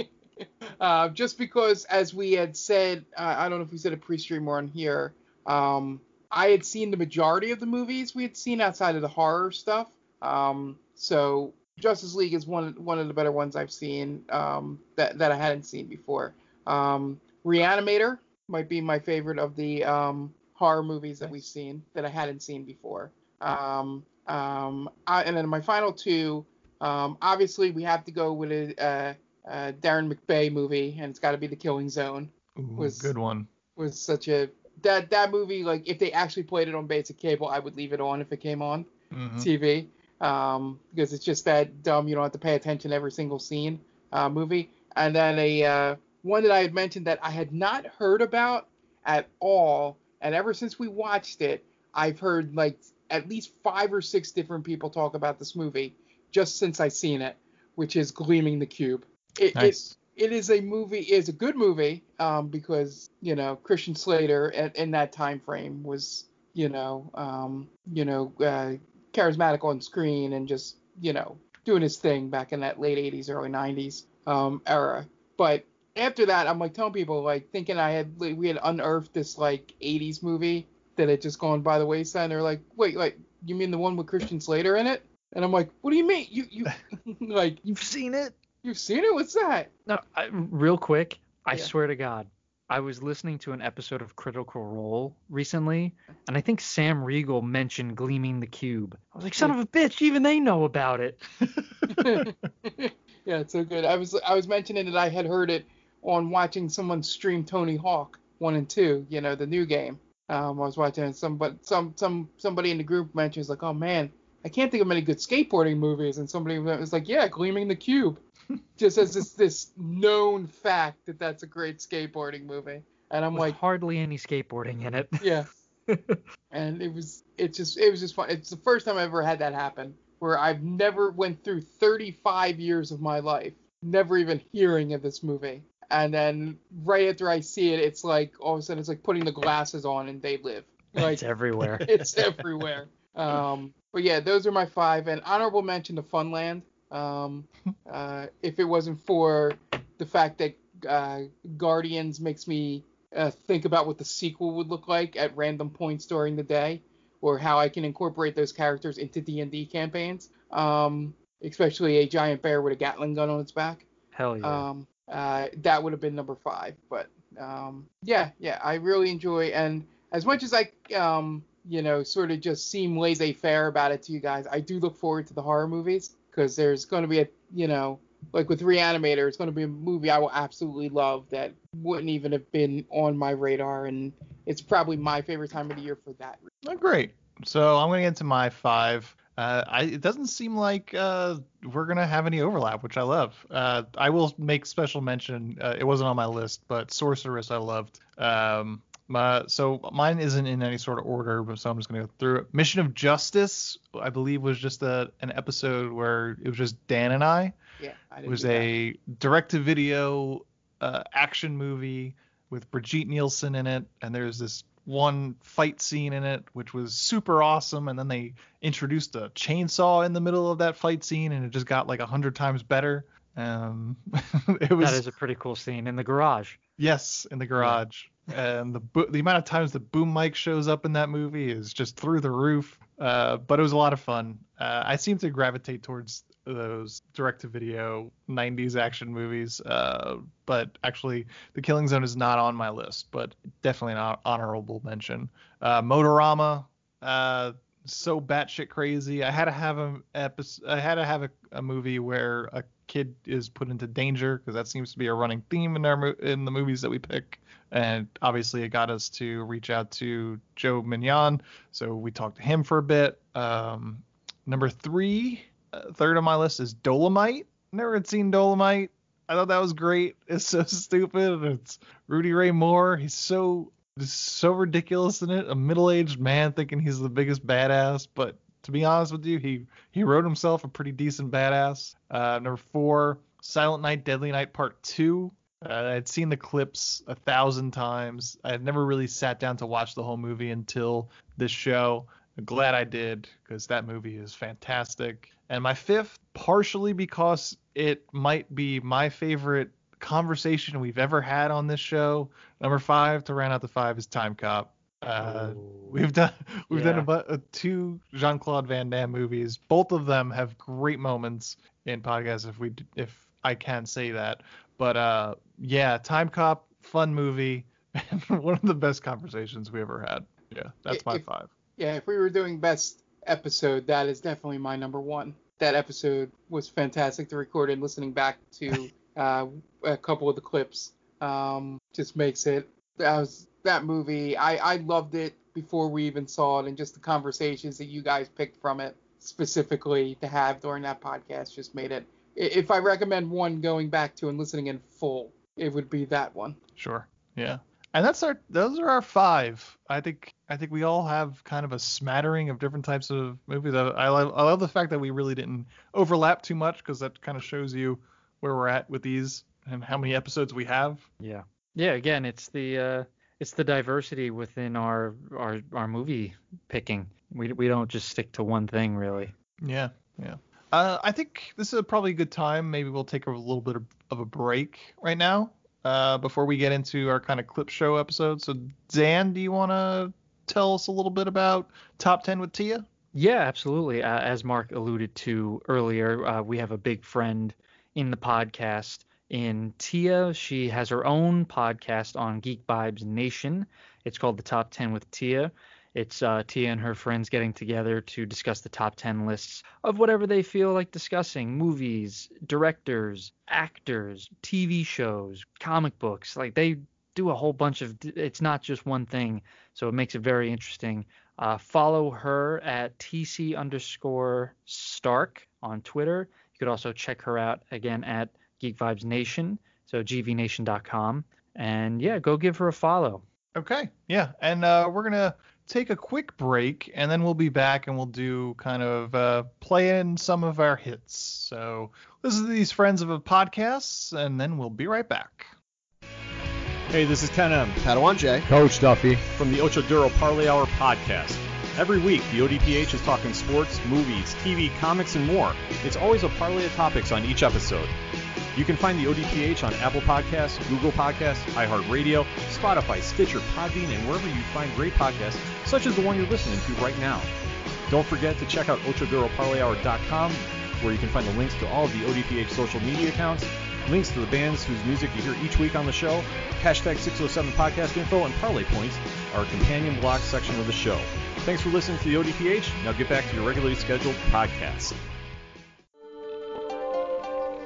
B: [LAUGHS]
C: uh, just because, as we had said, uh, I don't know if we said a pre-stream or on here, um, I had seen the majority of the movies we had seen outside of the horror stuff. Um, so Justice League is one one of the better ones I've seen um, that that I hadn't seen before. Um, Reanimator might be my favorite of the um, horror movies that we've seen that I hadn't seen before. Um, um, I, and then my final two, um, obviously we have to go with a, uh, uh, Deron McBee movie, and it's got to be The Killing Zone.
A: Ooh,
C: Was-
A: good one.
C: Was such a that that movie like if they actually played it on basic cable, I would leave it on if it came on
A: Mhm.
C: TV um, because it's just that dumb. You don't have to pay attention to every single scene uh, movie. And then a uh, one that I had mentioned that I had not heard about at all, and ever since we watched it, I've heard like at least five or six different people talk about this movie just since I've seen it, which is Gleaming the Cube. It, it it is a movie is a good movie um, because you know Christian Slater at, in that time frame was you know um, you know uh, charismatic on screen and just you know doing his thing back in that late 80s early 90s um, era but after that, I'm like telling people, like thinking I had we had unearthed this like 80s movie that had just gone by the wayside. And they're like, wait, like you mean the one with Christian Slater in it? And I'm like, what do you mean? You you [LAUGHS] [LAUGHS] like
B: You've seen it?
C: you've seen it? What's that?
B: No, I, real quick. I
C: Yeah.
B: swear to God, I was listening to an episode of Critical Role recently, and I think Sam Riegel mentioned Gleaming the Cube. I was like, son of a bitch, even they know about it. [LAUGHS]
C: yeah, it's so good. I was I was mentioning that I had heard it on watching someone stream Tony Hawk one and two. You know, the new game. Um, I was watching some but some some somebody in the group mentions like, oh man, I can't think of many good skateboarding movies, and somebody was like, yeah, Gleaming the Cube, [LAUGHS] just as this this known fact that that's a great skateboarding movie, and I'm
B: With
C: like,
B: hardly any skateboarding in it.
C: yeah. [LAUGHS] and it was it just it was just fun. It's the first time I ever had that happen where I've never went through 35 years of my life never even hearing of this movie. And then right after I see it, it's like all of a sudden it's like putting the glasses on and they live. Like
B: it's everywhere. [LAUGHS]
C: it's everywhere. Um, but yeah, those are my five. And honorable mention to Funland. Um, [LAUGHS] uh, if it wasn't for the fact that uh, Guardians makes me uh, think about what the sequel would look like at random points during the day, or how I can incorporate those characters into D&D campaigns. Um, especially a giant bear with a Gatling gun on its back.
B: Hell yeah.
C: Um, uh, that would have been number five. But um, yeah, yeah, I really enjoy and as much as I um, you know, sort of just seem laissez-faire about it to you guys, I do look forward to the horror movies because there's going to be a you know like with Reanimator, it's going to be a movie I will absolutely love that wouldn't even have been on my radar, and it's probably my favorite time of the year for that. reason.
A: Oh, great. So I'm going to get into my five. Uh, I, it doesn't seem like uh, we're going to have any overlap, which I love. Uh, I will make special mention. Uh, it wasn't on my list, but Sorceress I loved. Um, my, so mine isn't in any sort of order, but so I'm just going to go through it. Mission of Justice, I believe, was just a, an episode where it was just Dan and I.
C: Yeah, I
A: It was a direct-to-video uh, action movie with Brigitte Nielsen in it, and there's this one fight scene in it which was super awesome, and then they introduced a chainsaw in the middle of that fight scene, and it just got like a hundred times better. Um, [LAUGHS] it was
B: that is a pretty cool scene in the garage.
A: yes in the garage, and the bo- the amount of times the boom mic shows up in that movie is just through the roof. Uh, but it was a lot of fun. Uh, I seem to gravitate towards those direct-to-video 90s action movies. Uh, but actually, The Killing Zone is not on my list, but definitely an hon- mention. Uh, Motorama, uh, so batshit crazy. I had to have a episode. I had to have a, a movie where a kid is put into danger because that seems to be a running theme in our in the movies that we pick. And obviously, it got us to reach out to Joe Minion, so we talked to him for a bit. Um, number three, uh, third on my list is Dolomite. Never had seen Dolomite. I thought that was great. [LAUGHS] It's so stupid. It's Rudy Ray Moore. He's so so ridiculous in it. A middle-aged man thinking he's the biggest badass, but to be honest with you, he he wrote himself a pretty decent badass. Uh, number four, Silent Night, Deadly Night Part Two. Uh, I'd seen the clips a thousand times. I had never really sat down to watch the whole movie until this show. I'm glad I did because that movie is fantastic. And my fifth, partially because it might be my favorite conversation we've ever had on this show. Number five to round out the five is Time Cop. Uh, we've done we've done
B: Yeah.
A: about uh, two Jean Claude Van Damme movies. Both of them have great moments in podcasts. If we if I can say that, but uh, yeah, Time Cop, fun movie, [LAUGHS] and one of the best conversations we ever had. Yeah, that's my
C: If-
A: five.
C: Yeah, if we were doing best episode, that is definitely my number one. That episode was fantastic to record and listening back to [LAUGHS] uh, a couple of the clips um, just makes it. That was that movie. I I loved it before we even saw it, and just the conversations that you guys picked from it specifically to have during that podcast just made it. If I recommend one going back to and listening in full, it would be that one.
A: Sure. Yeah. And that's our those are our five. I think I think we all have kind of a smattering of different types of movies. I, I, love, I love the fact that we really didn't overlap too much because that kind of shows you where we're at with these and how many episodes we have.
B: Yeah. Yeah, again, it's the uh it's the diversity within our our our movie picking. We we don't just stick to one thing really.
A: Yeah, yeah. Uh, I think this is a probably a good time. Maybe we'll take a little bit of, of a break right now, uh, before we get into our kind of clip show episode. So, Dan, do you want to tell us a little bit about top 10 with Tia?
B: Yeah, absolutely. Uh, as Mark alluded to earlier, uh, we have a big friend in the podcast in Tia. She has her own podcast on Geek Vibes Nation. It's called The Top 10 with Tia. It's uh, Tia and her friends getting together to discuss the top 10 lists of whatever they feel like discussing movies, directors, actors, TV shows, comic books. Like they do a whole bunch of, it's not just one thing. So it makes it very interesting. Uh, follow her at TC underscore Stark on Twitter. You could also check her out again at Geek Vibes Nation, so gvnation.com. And yeah, go give her a follow.
A: Okay, yeah, and uh, we're gonna take a quick break, and then we'll be back and we'll do kind of uh, play in some of our hits. So this is these friends of a podcast, and then we'll be right back.
D: Hey, this is Ken M.
E: Padawan J.
F: Coach Duffy.
D: from the Ocho Duro Parlay Hour podcast. Every week, the ODPH is talking sports, movies, TV, comics, and more. It's always a parlay of topics on each episode. You can find the ODPH on Apple Podcasts, Google Podcasts, iHeartRadio, Spotify, Stitcher, Podbean, and wherever you find great podcasts, such as the one you're listening to right now. Don't forget to check out OchoDuroParlayHour.com, where you can find the links to all of the ODPH social media accounts, links to the bands whose music you hear each week on the show, hashtag 607 podcast info, and parlay points, our companion blog section of the show. Thanks for listening to the ODPH. Now get back to your regularly scheduled podcast.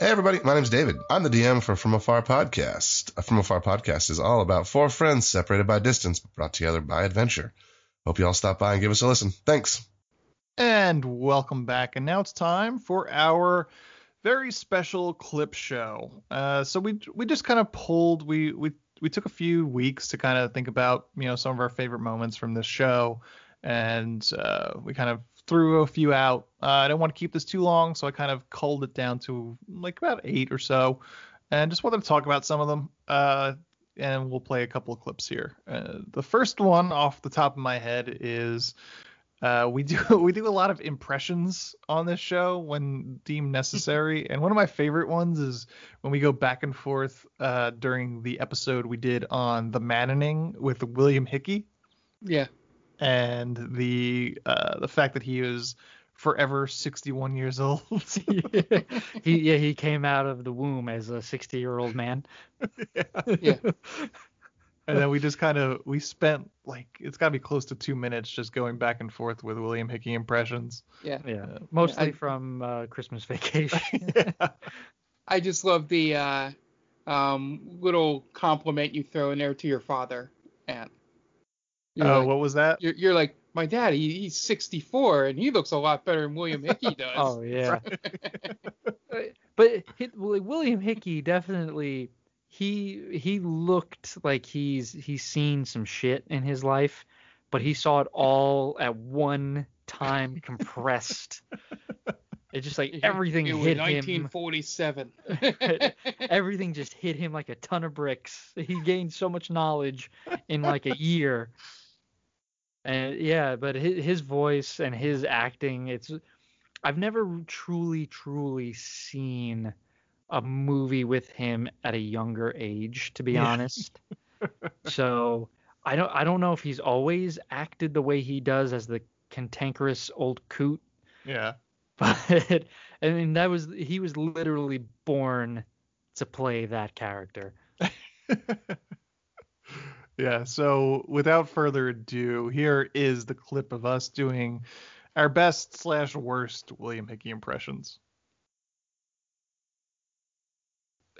G: Hey, everybody, my name's David. I'm the DM for From Afar Podcast. A From Afar Podcast is all about four friends separated by distance but brought together by adventure. Hope you all stop by and give us a listen. Thanks.
A: And welcome back. And now it's time for our very special clip show. Uh, so we we just kind of pulled we we we took a few weeks to kind of think about you know some of our favorite moments from this show, and uh, we kind of threw a few out. Uh, I don't want to keep this too long, so I kind of culled it down to like about eight or so, and just wanted to talk about some of them. Uh, and we'll play a couple of clips here. Uh, the first one off the top of my head is uh, we do [LAUGHS] we do a lot of impressions on this show when deemed necessary, and one of my favorite ones is when we go back and forth uh, during the episode we did on the Maddening with William Hickey
C: Yeah.
A: And the uh, the fact that he is forever 61 years [LAUGHS] old. [LAUGHS]
B: he yeah he came out of the womb as a 60 year old man.
C: Yeah. yeah.
A: and then we just kind of we spent like it's got to be close to two minutes just going back and forth with William Hickey impressions.
C: Yeah.
B: Yeah, mostly
C: I-
B: from uh, Christmas Vacation. [LAUGHS]
A: yeah.
C: I just love the uh, um, little compliment you throw in there to your father, and you're,
A: Oh,
C: like,
A: what was that?
C: you're, you're like, my dad, he, he's 64 and he looks a lot better than William Hickey [LAUGHS] does.
B: oh yeah. [LAUGHS] but William Hickey definitely he he looked like he's he's seen some shit in his life, but he saw it all at one time compressed. [LAUGHS] It's just like everything
C: it was
B: hit him.
C: 1947.
B: Everything just hit him like a ton of bricks. He gained so much knowledge in like a year. And yeah, but his, his voice and his acting, it's I've never truly truly seen a movie with him at a younger age, to be
A: Yeah.
B: honest. [LAUGHS] so I don't I don't know if he's always acted the way he does as the cantankerous old coot,
A: Yeah. [LAUGHS]
B: but I mean that was he was literally born to play that character. [LAUGHS]
A: yeah, so without further ado, here is the clip of us doing our best slash worst William Hickey impressions.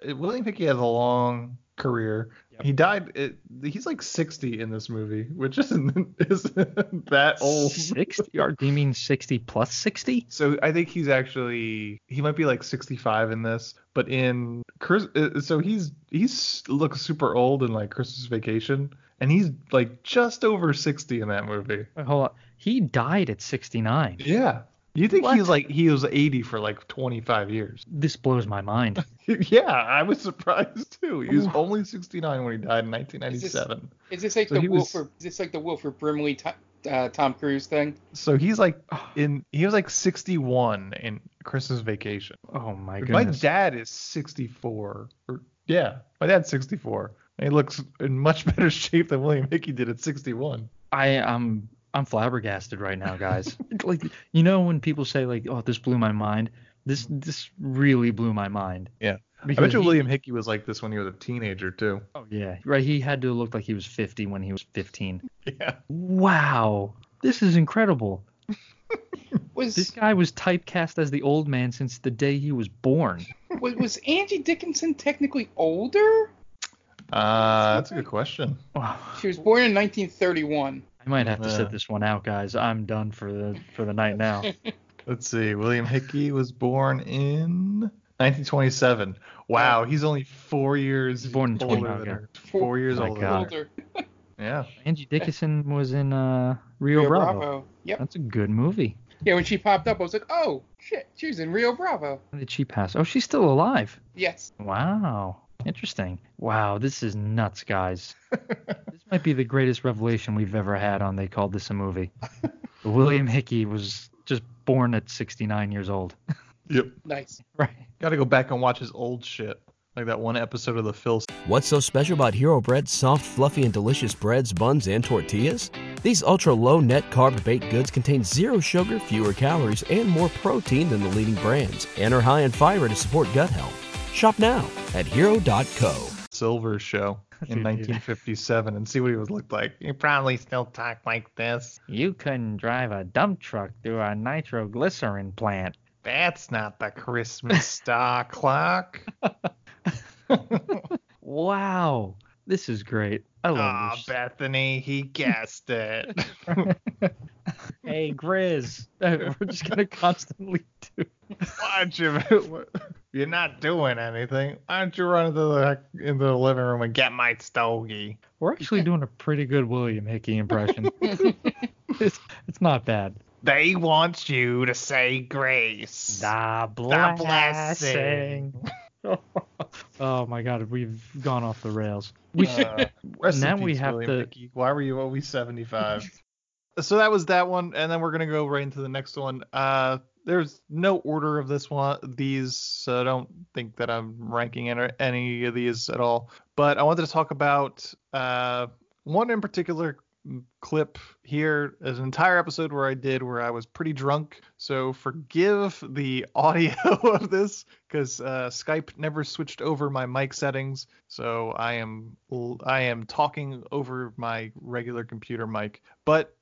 A: Uh, William Hickey has a long career. He died. It, he's like 60 in this movie, which isn't [LAUGHS] isn't that old.
B: 60? Or do you mean 60 plus 60?
A: So I think he's actually he might be like 65 in this, but in Chris, uh, so he's he's looks super old in like Christmas Vacation, and he's like just over 60 in that movie.
B: Wait, hold on. He died at 69.
A: Yeah. You think
B: What?
A: he's like he was 80 for like 25 years? [LAUGHS]
B: This blows my mind. [LAUGHS]
A: yeah, I was surprised too. He was only 69 when he died in 1997.
C: Is this like
A: So
C: the
A: he was-
C: Wilford? Is this like the Wilford Brimley Tom, uh, Tom Cruise thing?
A: So he's like in he was like 61 in Christmas Vacation.
B: Oh my
A: god.
B: My
A: dad is 64. Or yeah, my dad's 64. And he looks in much [LAUGHS] better shape than William Hickey did at 61.
B: I am I'm flabbergasted right now, guys. [LAUGHS] like you know when people say like, "Oh, this blew my mind." This this really blew my mind.
A: Yeah. Because I
B: Because
A: bet you
B: he-
A: William Hickey was like this when he was a teenager too.
B: Oh yeah, right. He had to look like he was 50 when he was 15.
A: Yeah.
B: Wow, this is incredible. [LAUGHS]
C: Was
B: This guy was typecast as the old man since the day he was born. [LAUGHS]
C: was, was Angie Dickinson technically older?
A: Uh, that's a good question.
C: She was born in 1931.
B: I might have to
A: Yeah.
B: sit this one out, guys. I'm done for the for the night now. [LAUGHS]
A: Let's see. William Hickey was born in 1927. Wow, he's only four years
B: Born in
A: older
B: 20,
A: than her. Four years
B: Oh
A: older.
B: God.
A: Than her.
C: Older.
A: Yeah.
B: Angie Dickinson was in uh, Rio,
C: Rio
B: Bravo.
C: Bravo. Yep.
B: That's a good movie.
C: Yeah, when she popped up, I was like, oh shit, she was in Rio Bravo.
B: When did she pass? Oh, she's still alive.
C: Yes.
B: Wow. Interesting. Wow, this is nuts, guys. [LAUGHS] this might be the greatest revelation we've ever had on They Called This a Movie. William Hickey was just born at 69 years old. [LAUGHS]
A: Yep.
C: Nice. [LAUGHS]
B: right.
A: Got to go back and watch his old shit. Like that one episode of the Phil.
F: What's so special about Hero Bread's soft, fluffy, and delicious breads, buns, and tortillas? These ultra low net carb baked goods contain zero sugar, fewer calories, and more protein than the leading brands, and are high in fiber to support gut health. Shop now at hero.co.
A: Silver show [LAUGHS] in 1957 and see what he would look like. He probably still talk like this.
B: You couldn't drive a dump truck through a nitroglycerin plant.
A: That's not the Christmas [LAUGHS] star clock. [LAUGHS]
B: Wow. This is great. I love
A: Ah,
B: this.
A: Bethany, he guessed it. [LAUGHS]
B: Hey, Grizz. [LAUGHS] We're just going to constantly do.
A: Why don't you? [LAUGHS] You're not doing anything. Why don't you run into the into the living room and get my stogie?
B: We're actually doing a pretty good William Hickey impression. it's, it's not bad.
A: They want you to say grace.
B: The
A: blessing. [LAUGHS]
B: oh my god, we've gone off the rails. We should,
A: Uh, [LAUGHS]
B: now we have
A: William
B: to-
A: Hickey. Why were you always 75? so that was that one, and then we're gonna go right into the next one. Uh, there's no order of this one, these, so I don't think that I'm ranking any, any of these at all. But I wanted to talk about uh, one in particular clip here as an entire episode where I did where I was pretty drunk. So forgive the [LAUGHS] audio of this because uh, Skype never switched over my mic settings. So I am I am talking over my regular computer mic. But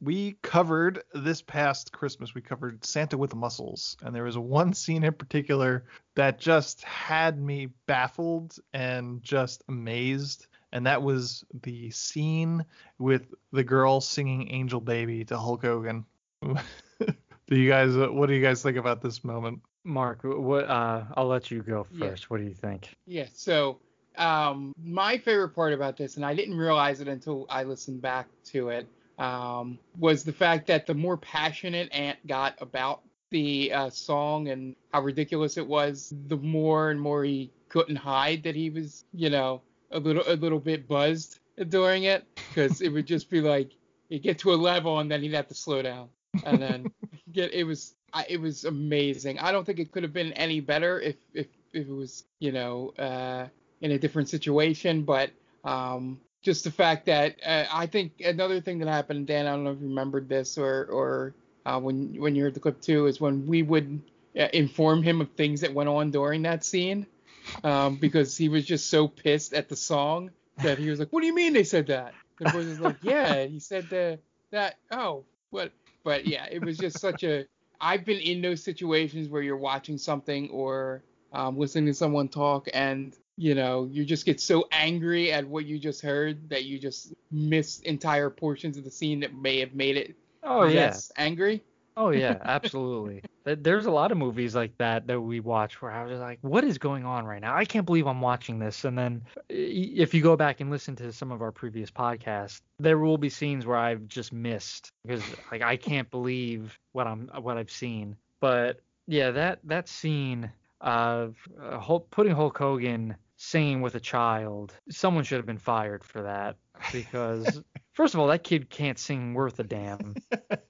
A: we covered this past Christmas, we covered Santa with muscles, and there was one scene in particular that just had me baffled and just amazed, and that was the scene with the girl singing "Angel Baby" to Hulk Hogan. [LAUGHS] do you guys, uh, what do you guys think about this moment?
B: Mark, what? Uh, I'll let you go
C: Yeah.
B: first. What do you think?
C: Yeah. So, um, my favorite part about this, and I didn't realize it until I listened back to it, um, was the fact that the more passionate Ant got about the uh, song and how ridiculous it was, the more and more he couldn't hide that he was, you know, a little a little bit buzzed during it, because it would just be like you get to a level and then he'd have to slow down, and then [LAUGHS] get it was it was amazing. I don't think it could have been any better if if if it was you know uh, in a different situation, but um, just the fact that uh, I think another thing that happened, Dan, I don't know if you remembered this or or uh, when when you heard the clip too, is when we would uh, inform him of things that went on during that scene, um, because he was just so pissed at the song that he was like, "What do you mean they said that?" The voice was like, "Yeah, he said the, that. Oh, what?" But yeah, it was just such a. I've been in those situations where you're watching something or um, listening to someone talk, and you know, you just get so angry at what you just heard that you just miss entire portions of the scene that may have made it
B: Oh yeah.
C: angry.
B: Oh yeah, [LAUGHS] absolutely. There's a lot of movies like that that we watch where I was like, "What is going on right now? I can't believe I'm watching this." And then, if you go back and listen to some of our previous podcasts, there will be scenes where I've just missed because like I can't believe what I'm what I've seen. But yeah, that that scene of uh, Hulk, putting Hulk Hogan singing with a child, someone should have been fired for that because [LAUGHS] first of all, that kid can't sing worth a damn. [LAUGHS]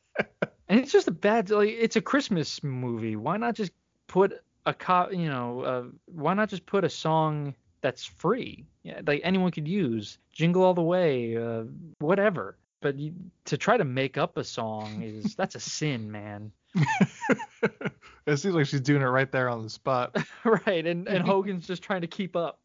B: And it's just a bad like it's a Christmas movie. Why not just put a co- you know, uh, why not just put a song that's free? Yeah, like anyone could use. Jingle All the Way, uh, whatever. But you, to try to make up a song is [LAUGHS] that's a sin, man. [LAUGHS]
H: it seems like she's doing it right there on the spot. [LAUGHS]
B: right, and and Hogan's just trying to keep up.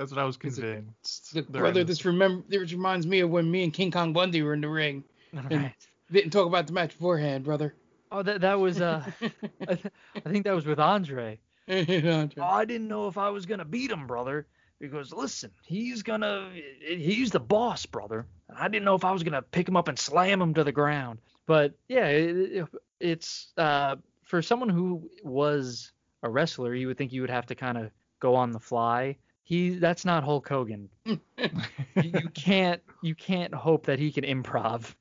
H: That's what I was convinced.
C: Look,
H: They're
C: brother, this remember this reminds me of when me and King Kong Bundy were in the ring. And
B: Right.
C: Didn't talk about the match beforehand, brother.
B: Oh, that that was uh, [LAUGHS] I, th- I think that was with Andre. [LAUGHS]
C: Andre.
B: Oh, I didn't know if I was gonna beat him, brother. Because listen, he's gonna he's the boss, brother. And I didn't know if I was gonna pick him up and slam him to the ground. But yeah, it, it- it's uh for someone who was a wrestler, you would think you would have to kind of go on the fly. He that's not Hulk Hogan. [LAUGHS] you, you can't you can't hope that he can improv.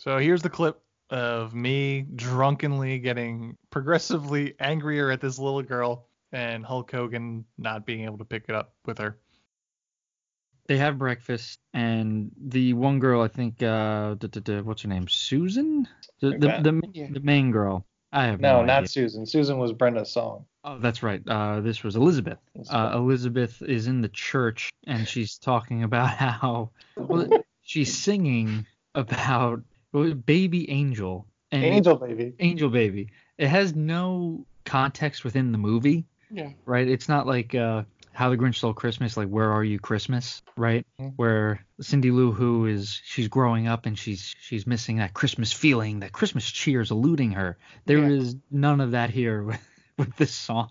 H: So here's the clip of me drunkenly getting progressively angrier at this little girl and Hulk Hogan not being able to pick it up with her.
B: They have breakfast, and the one girl, I think, uh, what's her name, Susan, the the, the,
C: Yeah.
B: the main girl. I have
A: No,
B: no,
A: not
B: idea.
A: Susan. Susan was Brenda's song.
B: Oh, that's right. Uh, this was Elizabeth. Uh, Elizabeth is in the church, and she's talking about [LAUGHS] how well, she's singing about well, baby angel and
A: Angel baby.
B: angel baby. It has no context within the movie,
C: Yeah.
B: right? It's not like uh, How the Grinch Stole Christmas, like Where Are You Christmas, right?
A: Mhm.
B: Where Cindy Lou Who is she's growing up and she's she's missing that Christmas feeling, that Christmas cheer is eluding her. There is
C: Yeah.
B: none of that here with, [LAUGHS] with this song.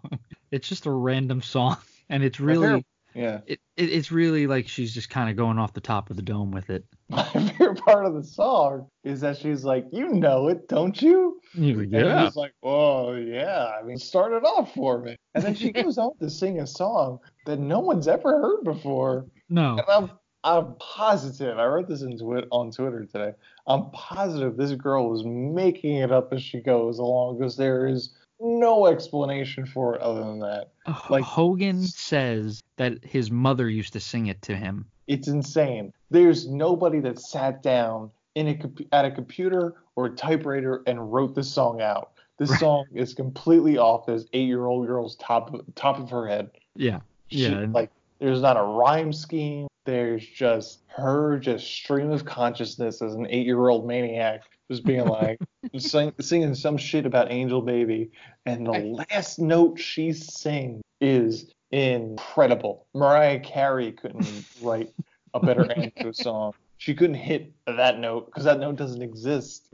B: It's just a random song, and it's really
A: favorite- Yeah.
B: it, it it's really like she's just kind of going off the top of the dome with it. [LAUGHS]
A: My favorite part of the song is that she's like, "You know it, don't you?"
B: Like,
A: And he's like, "Oh yeah." I mean, start it off for me. And then she [LAUGHS] goes on to sing a song that no one's ever heard before.
B: no.
A: And I'm I'm positive. I wrote this in twi- on Twitter today. I'm positive this girl is making it up as she goes along because there is no explanation for it other than that. Like-
B: Hogan says that his mother used to sing it to him.
A: It's insane. There's nobody that sat down in a at a computer or a typewriter and wrote this song out. This
B: Right.
A: song is completely off this eight-year-old girl's top of, top of her head.
B: Yeah.
A: She-
B: Yeah.
A: like there's not a rhyme scheme. There's just her just stream of consciousness as an eight-year-old maniac, just being like sing, singing some shit about Angel Baby, and the last note she sings is incredible. Mariah Carey couldn't [LAUGHS] write a better end to a song. She couldn't hit that note because that note doesn't exist.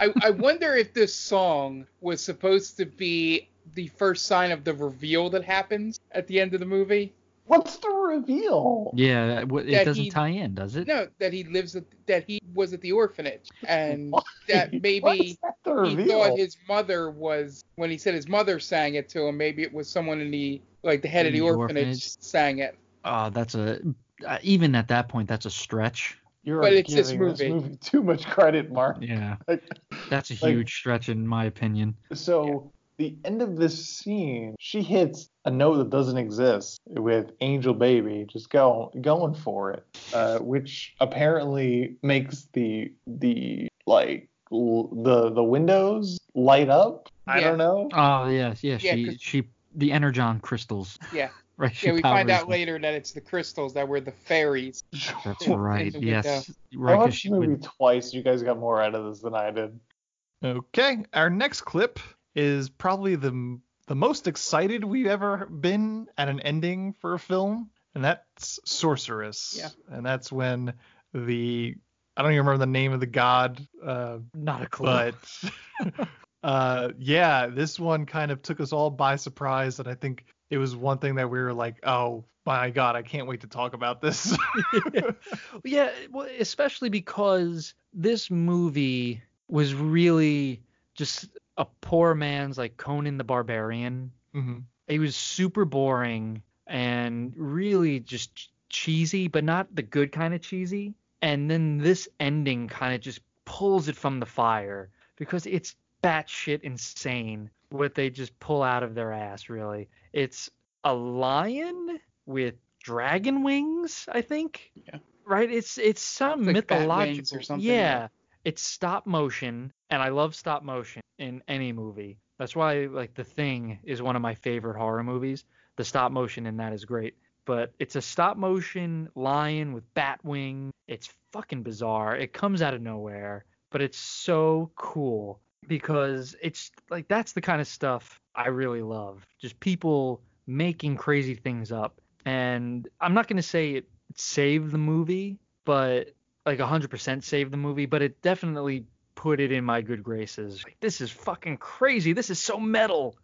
C: I, I wonder if this song was supposed to be the first sign of the reveal that happens at the end of the movie.
A: What's the reveal?
B: yeah. It, it
C: that
B: doesn't
C: he-
B: tie in, does it?
C: No, that he lives that he was at the orphanage and that maybe
A: that
C: he thought his mother was when he said his mother sang it to him. Maybe it was someone in the like the head of the
B: the
C: orphanage,
B: orphanage.
C: sang it.
B: Oh, that's a uh, even at that point that's a stretch.
A: You're
C: but it's this
A: giving
C: movie.
A: too much credit, Mark.
B: Yeah. [LAUGHS]
A: Like,
B: That's a
A: Like-
B: huge stretch in my opinion.
A: So the end of this scene, she hits a note that doesn't exist with Angel Baby, just go going for it, uh, which apparently makes the the like l- the the windows light up. I
C: Yeah.
A: don't know.
B: Oh yes, yes.
C: Yeah,
B: She
C: 'cause-
B: she the energon crystals.
C: Yeah. [LAUGHS]
B: Right.
C: Yeah, we find out
B: them.
C: later that it's the crystals that were the fairies.
B: That's [LAUGHS] right. Yes. Right.
A: I
B: 'cause
A: watched the movie
B: would,
A: twice. You guys got more out of this than I did.
H: Okay, our next clip is probably the the most excited we've ever been at an ending for a film, and that's Sorceress.
C: Yeah.
H: And that's when the I don't even remember the name of the god, uh,
B: not a clue.
H: but [LAUGHS] [LAUGHS] uh, yeah, this one kind of took us all by surprise, and I think
A: it was one thing that we were like, oh my god, I can't wait to talk about this. [LAUGHS]
B: yeah, well, especially because this movie was really just a poor man's like Conan the Barbarian.
A: hmm
B: It was super boring and really just cheesy, but not the good kind of cheesy. And then this ending kind of just pulls it from the fire because it's batshit insane what they just pull out of their ass, really. It's a lion with dragon wings, I think.
C: Yeah.
B: Right? It's it's some
C: Like
B: mythological
C: or something,
B: Yeah. It's stop motion, and I love stop motion in any movie. That's why like The Thing is one of my favorite horror movies. The stop motion in that is great. But it's a stop motion lion with bat wing. It's fucking bizarre. It comes out of nowhere, but it's so cool because it's like that's the kind of stuff I really love. Just people making crazy things up. And I'm not going to say it saved the movie, but like 100% saved the movie, but it definitely put it in my good graces. Like this is fucking crazy. This is so metal.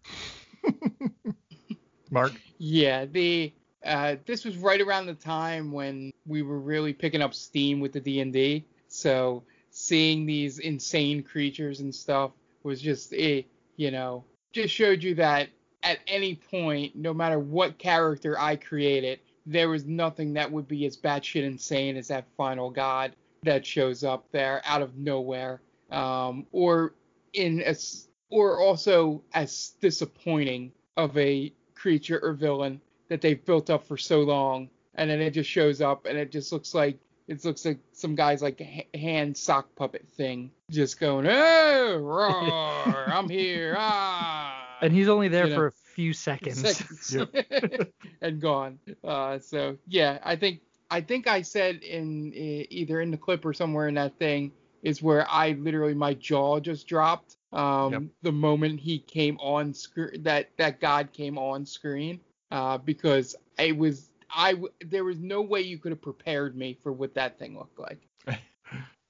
B: [LAUGHS]
A: Mark.
C: Yeah, the uh, this was right around the time when we were really picking up steam with the D and D. So seeing these insane creatures and stuff was just it. You know, just showed you that at any point, no matter what character I created, there was nothing that would be as batshit insane as that final god that shows up there out of nowhere, um, or in as or also as disappointing of a creature or villain that they've built up for so long, and then it just shows up and it just looks like it looks like some guy's like hand sock puppet thing, just going, "Oh, roar, I'm here, ah." [LAUGHS]
B: And he's only there
C: You know,
B: for a few seconds.
C: seconds [LAUGHS] [LAUGHS] and gone. Uh, so yeah, I think I think I said in either in the clip or somewhere in that thing is where I literally my jaw just dropped. Um,
A: Yep.
C: the moment he came on screen, that that God came on screen, uh, because it was I there was no way you could have prepared me for what that thing looked like. [LAUGHS]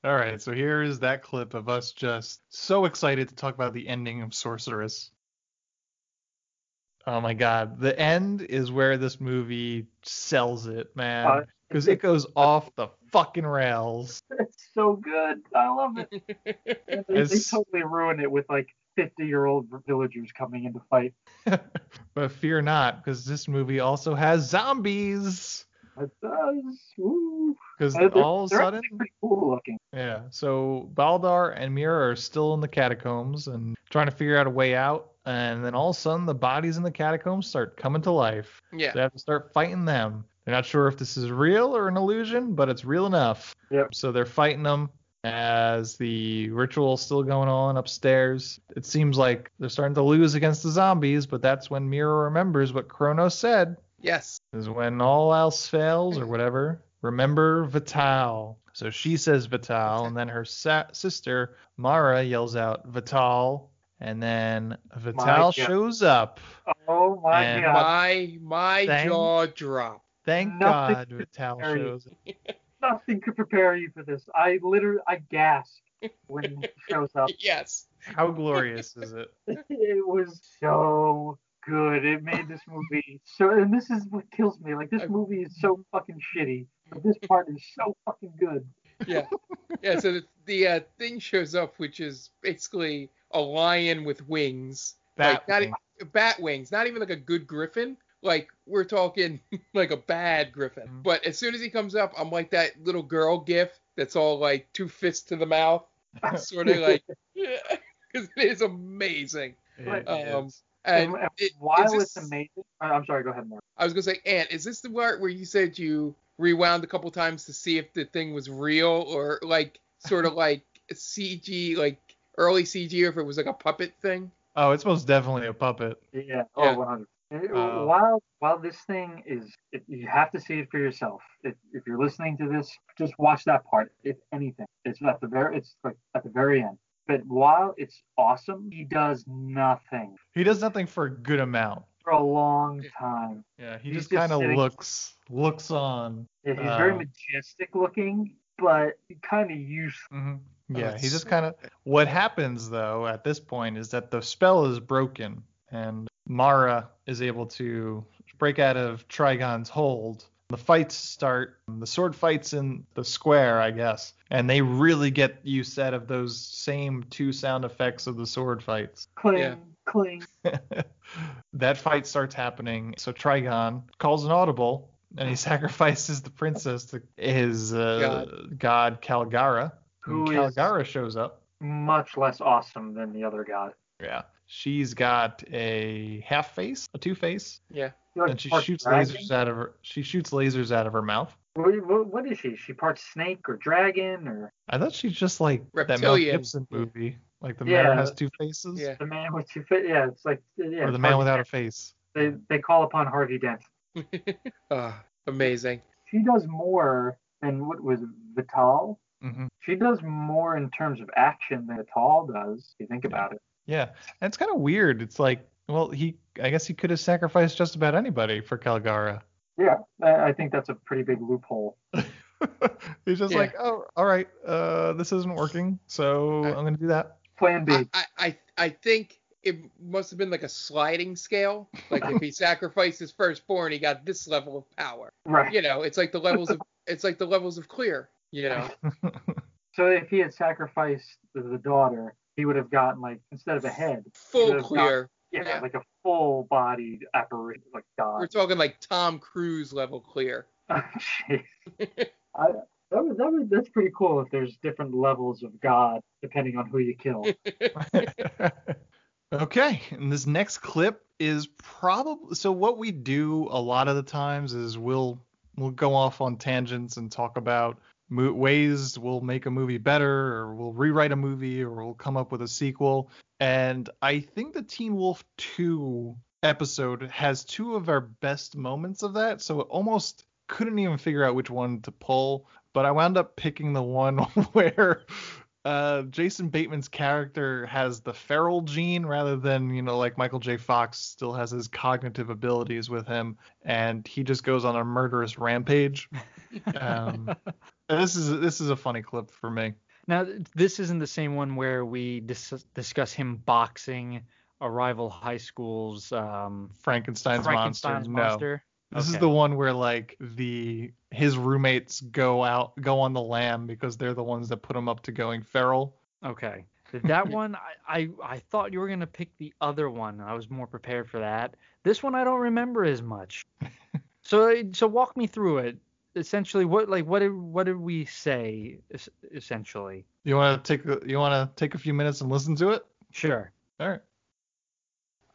A: All right, so here is that clip of us just so excited to talk about the ending of Sorceress. Oh my god, the end is where this movie sells it, man.
I: Uh,
A: Because it goes off the fucking rails. [LAUGHS]
I: It's so good. I love it. [LAUGHS] And they, they totally ruin it with like 50 year old villagers coming in to fight. [LAUGHS]
A: But fear not, because this movie also has zombies.
I: It does. Woo.
A: Because all of a
I: they're
A: sudden,
I: pretty cool looking.
A: Yeah. So Baldar and Mira are still in the catacombs and trying to figure out a way out. And then all of a sudden, the bodies in the catacombs start coming to life.
C: Yeah.
A: So they have to start fighting them. They're not sure if this is real or an illusion, but it's real enough.
I: Yep.
A: So they're fighting them as the ritual's still going on upstairs. It seems like they're starting to lose against the zombies, but that's when Mira remembers what Kronos said
C: Yes.
A: is when all else fails or whatever, remember Vital. So she says Vital, and then her sa- sister Mara yells out Vital, and then Vital
I: God.
A: shows up.
I: Oh my god.
C: My my
A: Thank-
C: jaw dropped.
A: Thank
I: Nothing
A: God Vital shows up. [LAUGHS]
I: Nothing could prepare you for this. I literally I gasped when he [LAUGHS] shows up.
C: Yes.
A: How glorious is it? [LAUGHS]
I: It was so good. It made this movie so and this is what kills me. Like this movie is so fucking shitty. But this part is so fucking good.
C: Yeah. Yeah. So the, the uh, thing shows up, which is basically a lion with wings.
A: Bat
C: like, not
A: wing.
C: e- bat wings. Not even like a good griffin. Like we're talking [LAUGHS] like a bad griffin.
A: Mhm.
C: But as soon as he comes up, I'm like that little girl gif that's all like two fists to the mouth, [LAUGHS] sort of like, [LAUGHS] because it is amazing.
A: It
C: Um,
A: is.
C: And
I: And- and
C: it,
I: While
C: is
I: it's
C: this-
I: amazing, I- I'm sorry. Go ahead, Mark.
C: I was gonna say, Ant, is this the part where you said you rewound a couple times to see if the thing was real or like sort of [LAUGHS] like CG, like early CG, or if it was like a puppet thing?
A: Oh, it's most definitely a puppet.
I: Yeah.
C: Yeah.
I: Oh, 100. Uh,
A: Uh,
I: while while this thing is, it, you have to see it for yourself. If, if you're listening to this, just watch that part. If anything, it's at the very, it's like at the very end. But while it's awesome, he does nothing
A: He does nothing for a good amount.
I: For a long time.
A: Yeah, he
I: He's
A: just
I: just
A: kind of looks looks on.
I: Yeah, He's very
A: Uh,
I: majestic looking, but kind of useless.
A: hmm Yeah, he just kind of. What happens though at this point is that the spell is broken, and Mara is able to break out of Trigon's hold. The fights start, the sword fights in the square, I guess, and they really get use out of those same two sound effects of the sword fights.
B: Cling,
C: Yeah.
B: cling. [LAUGHS]
A: that fight starts happening. So Trigon calls an audible and he [LAUGHS] sacrifices the princess to his uh, god. Calgara.
B: Who
A: and
B: is-
A: Calgara shows up.
B: Much less awesome than the other guy.
A: Yeah. She's got a half face, a two face,
C: Yeah.
A: And she shoots
B: dragon?
A: lasers out of her. She shoots lasers out of her mouth.
B: What, what, what is she? She part snake or dragon or
A: I thought she's just like that Mel Gibson movie, like the
B: Yeah.
A: man has two faces,
C: Yeah.
B: the man with two faces. Yeah, it's like yeah.
A: or the man
B: Harvey
A: without a face.
B: They they call upon Harvey Dent. [LAUGHS] [LAUGHS]
C: Ah, amazing.
B: She does more than what was it, Vital.
A: hmm
B: She does more in terms of action than Vital does. If you think about it.
A: Yeah, and it's kind of weird. It's like, well, he, I guess he could have sacrificed just about anybody for Calgara.
B: Yeah, I I think that's a pretty big loophole. [LAUGHS]
A: He's just
C: Yeah.
A: like, oh, all right, uh, this isn't working, so I'm gonna do that.
B: Plan B.
C: I, I, I think it must have been like a sliding scale. Like if he [LAUGHS] sacrificed his firstborn, he got this level of power.
B: right.
C: You know, it's like the levels of it's like the levels of clear. You know, [LAUGHS]
B: So if he had sacrificed the, the daughter, he would have gotten like instead of a head,
C: full clear.
B: yeah,
C: Yeah.
B: like a full bodied apparition, like God.
C: We're talking like Tom Cruise level clear. [LAUGHS]
B: Oh, jeez. I, that was, that was, that's pretty cool if there's different levels of God depending on who you kill. [LAUGHS]
A: okay, and this next clip is probably so. What we do a lot of the times is we'll we'll go off on tangents and talk about mo- ways we'll make a movie better, or we'll rewrite a movie, or we'll come up with a sequel. And I think the Teen Wolf 2 episode has two of our best moments of that. So it almost couldn't even figure out which one to pull. But I wound up picking the one [LAUGHS] where uh, Jason Bateman's character has the feral gene rather than, you know, like Michael J. Fox still has his cognitive abilities with him, and he just goes on a murderous rampage. [LAUGHS] Um, this is this is a funny clip for me.
J: Now, this isn't the same one where we dis- discuss him boxing a rival high school's um,
A: Frankenstein's,
J: Frankenstein's
A: monster. No.
J: monster.
A: This is the one where like the his roommates go out go on the lam because they're the ones that put him up to going feral.
J: Okay. [LAUGHS] That one, I, I, I thought you were gonna pick the other one. I was more prepared for that. This one I don't remember as much. [LAUGHS] so so walk me through it. Essentially, what like what did what did we say? Essentially,
A: You want to take you want to take a few minutes and listen to it?
J: sure.
A: All right.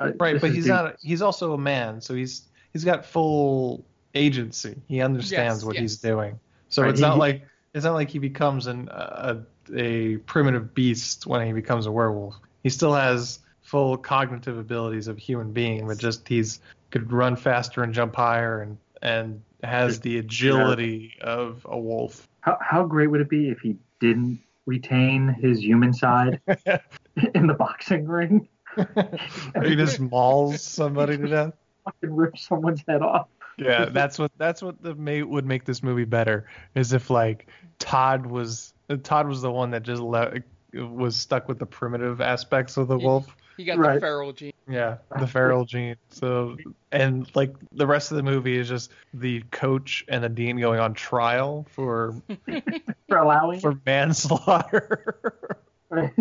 B: Uh,
A: Right, but he's
B: the-
A: not. He's also a man, so he's he's got full agency. He understands
C: Yes,
A: what
C: yes.
A: he's doing. So
B: Right,
A: it's not like it's not like he becomes an a, a primitive beast when he becomes a werewolf. He still has full cognitive abilities of a human being, but just he's could run faster and jump higher and and has the agility of a wolf.
B: How, how great would it be if he didn't retain his human side [LAUGHS] in the boxing ring? [LAUGHS]
A: he just mauls somebody to death.
B: Fucking rip someone's head off.
A: Yeah, that's what that's what the may would make this movie better is if like Todd was Todd was the one that just le- was stuck with the primitive aspects of the
C: He-
A: wolf.
C: He got
B: Right.
C: the feral gene.
A: Yeah, the feral gene. So and like the rest of the movie is just the coach and the dean going on trial for [LAUGHS]
B: For allowing
A: for manslaughter. [LAUGHS]
B: Right?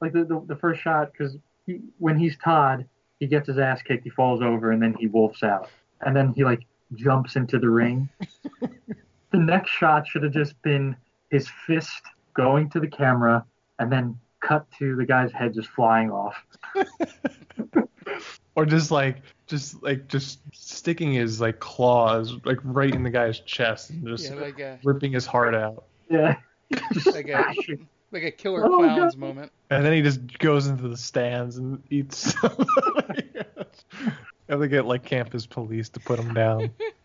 B: like the, the, the first shot because he, when he's Todd, he gets his ass kicked, he falls over, and then he wolfs out, and then he like jumps into the ring. [LAUGHS] the next shot should have just been his fist going to the camera, and then cut to the guy's head just flying off. [LAUGHS]
A: or just like just like just sticking his like claws like right in the guy's chest and just
C: Yeah, like a
A: ripping his heart out.
B: Yeah, uh, [LAUGHS] just
C: like a
B: smashing.
C: Like a killer
B: Oh,
C: clowns
B: God.
C: moment.
A: And then he just goes into the stands and eats. [LAUGHS] Have to get like campus police to put him down. [LAUGHS]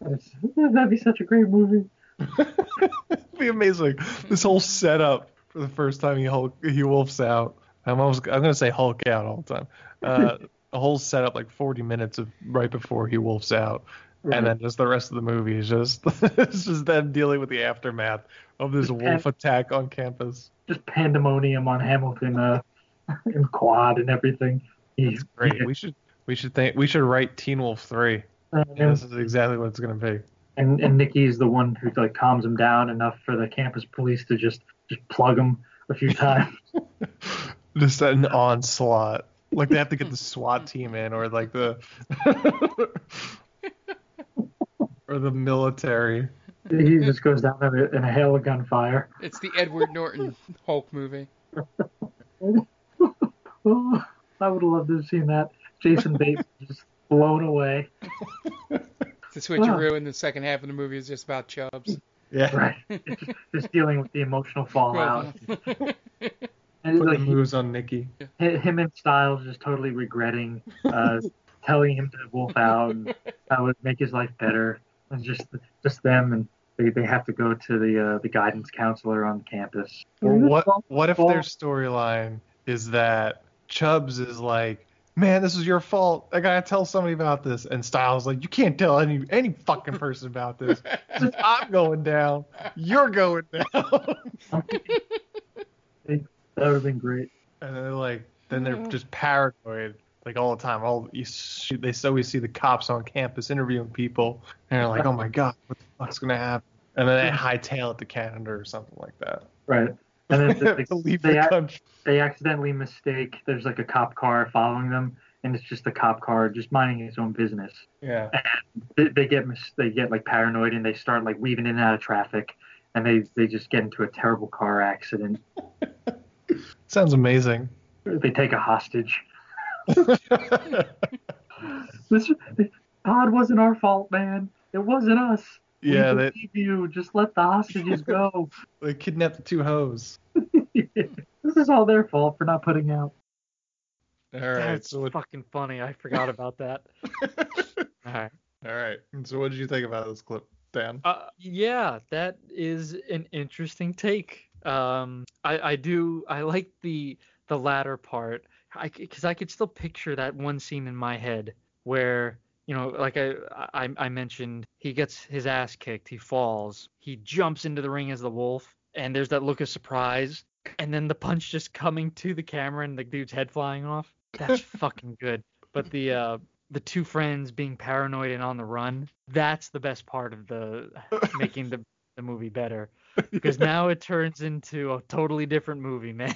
B: That'd be such a great movie.
A: It'd be amazing. This whole setup for the first time he Hulk, he wolfs out. I'm almost I'm gonna say Hulk out all the time. Uh, [LAUGHS] a whole setup like 40 minutes of right before he wolfs out, and then just the rest of the movie is just [LAUGHS] it's just them dealing with the aftermath of this wolf attack on campus.
B: Just pandemonium on Hamilton uh, [LAUGHS] and quad and everything.
A: That's great. We should we should think we should write Teen Wolf three.
I: Uh,
A: This is exactly what it's gonna be.
I: and and Nikki's the one who like calms him down enough for the campus police to just just plug him a few times. [LAUGHS]
A: Just an onslaught. Like they have to get the SWAT team in, or like the, or the military.
I: he just goes down in a, in a hail of gunfire.
C: It's the Edward Norton Hulk movie.
I: Oh, [LAUGHS] I would have loved to have seen that. Jason Bateman [LAUGHS] just blown away.
C: The switcheroo in the second half of the movie is just about Chubbs.
A: Yeah.
I: Right. just, just dealing with the emotional fallout. [LAUGHS] And
A: Put
I: like,
A: the moves on Nikki.
I: him and Stiles just totally regretting uh, telling him to wolf out and how it would make his life better. And just just them and they, they have to go to the uh, the guidance counselor on campus.
A: Or what what if their storyline is that Chubbs is like, man, this is your fault. I gotta tell somebody about this, and Stiles like, you can't tell any any fucking person about this. I'm going down, you're going down. [LAUGHS]
I: That would have been great.
A: And then they're like, then they're just paranoid like all the time. All you see, they always see the cops on campus interviewing people, and they're like, oh my god, what the fuck's gonna happen? And then they hightail it to Canada or something like that.
I: Right. And then they, [LAUGHS] they,
A: the
I: ac- they accidentally mistake there's like a cop car following them and it's just a cop car just minding its own business.
A: Yeah.
I: They, they get mis- they get like paranoid and they start like weaving in and out of traffic and they they just get into a terrible car accident. [LAUGHS]
A: Sounds amazing.
I: They take a hostage. This Todd wasn't our fault, man. It wasn't us.
A: Yeah,
I: we
A: they-
I: believe you. Just let the hostages go. [LAUGHS]
A: They kidnapped the two hoes. [LAUGHS]
I: this is all their fault for not putting out.
A: All right.
B: That's
A: so what,
B: fucking funny. I forgot about that. [LAUGHS] All right.
A: all right. So what did you think about this clip, Dan?
B: Uh, yeah, that is an interesting take. Um, I, I do I like the the latter part, I because I could still picture that one scene in my head where you know, like I, I I mentioned, he gets his ass kicked, he falls, he jumps into the ring as the wolf, and there's that look of surprise, and then the punch just coming to the camera and the dude's head flying off. That's [LAUGHS] fucking good. But the uh the two friends being paranoid and on the run, that's the best part of the [LAUGHS] making the the movie better. [LAUGHS] Because now it turns into a totally different movie, man.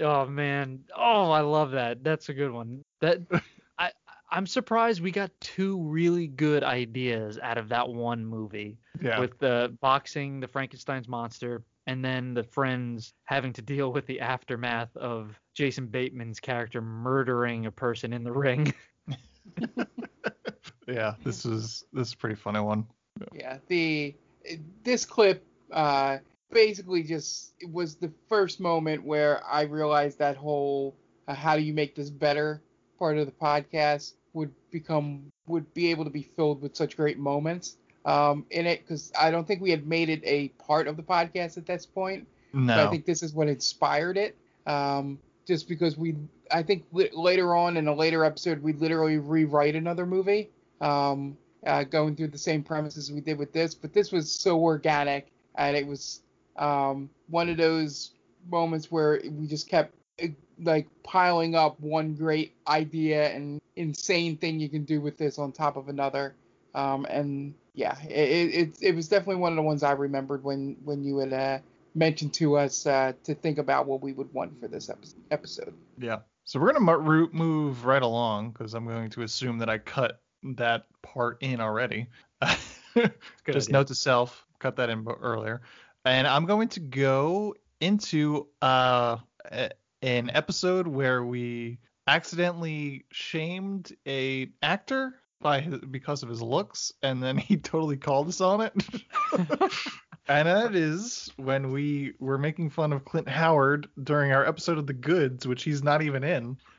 B: Oh man. Oh, I love that. That's a good one. That [LAUGHS] I I'm surprised we got two really good ideas out of that one movie.
A: Yeah.
B: With the boxing, the Frankenstein's monster, and then the friends having to deal with the aftermath of Jason Bateman's character murdering a person in the ring. [LAUGHS]
A: Yeah, this is this is a pretty funny one.
C: Yeah, the this clip uh, basically just it was the first moment where I realized that whole uh, how do you make this better part of the podcast would become would be able to be filled with such great moments um, in it because I don't think we had made it a part of the podcast at this point. But
A: No.
C: I think this is what inspired it. Um, just because we, I think li- later on in a later episode, we literally rewrite another movie, um, uh, going through the same premises we did with this. But this was so organic, and it was um, one of those moments where we just kept like piling up one great idea and insane thing you can do with this on top of another. Um, and yeah, it, it, it, it was definitely one of the ones I remembered when when you had uh, mentioned to us uh, to think about what we would want for this epi- episode.
A: Yeah. So we're gonna move right along because I'm going to assume that I cut that part in already. [LAUGHS] Just
B: idea.
A: note to self, cut that in bo- earlier, and I'm going to go into uh, a- an episode where we accidentally shamed a actor by his, because of his looks, and then he [LAUGHS] totally called us on it. [LAUGHS] And that is when we were making fun of Clint Howard during our episode of The Goods, which he's not even in. [LAUGHS]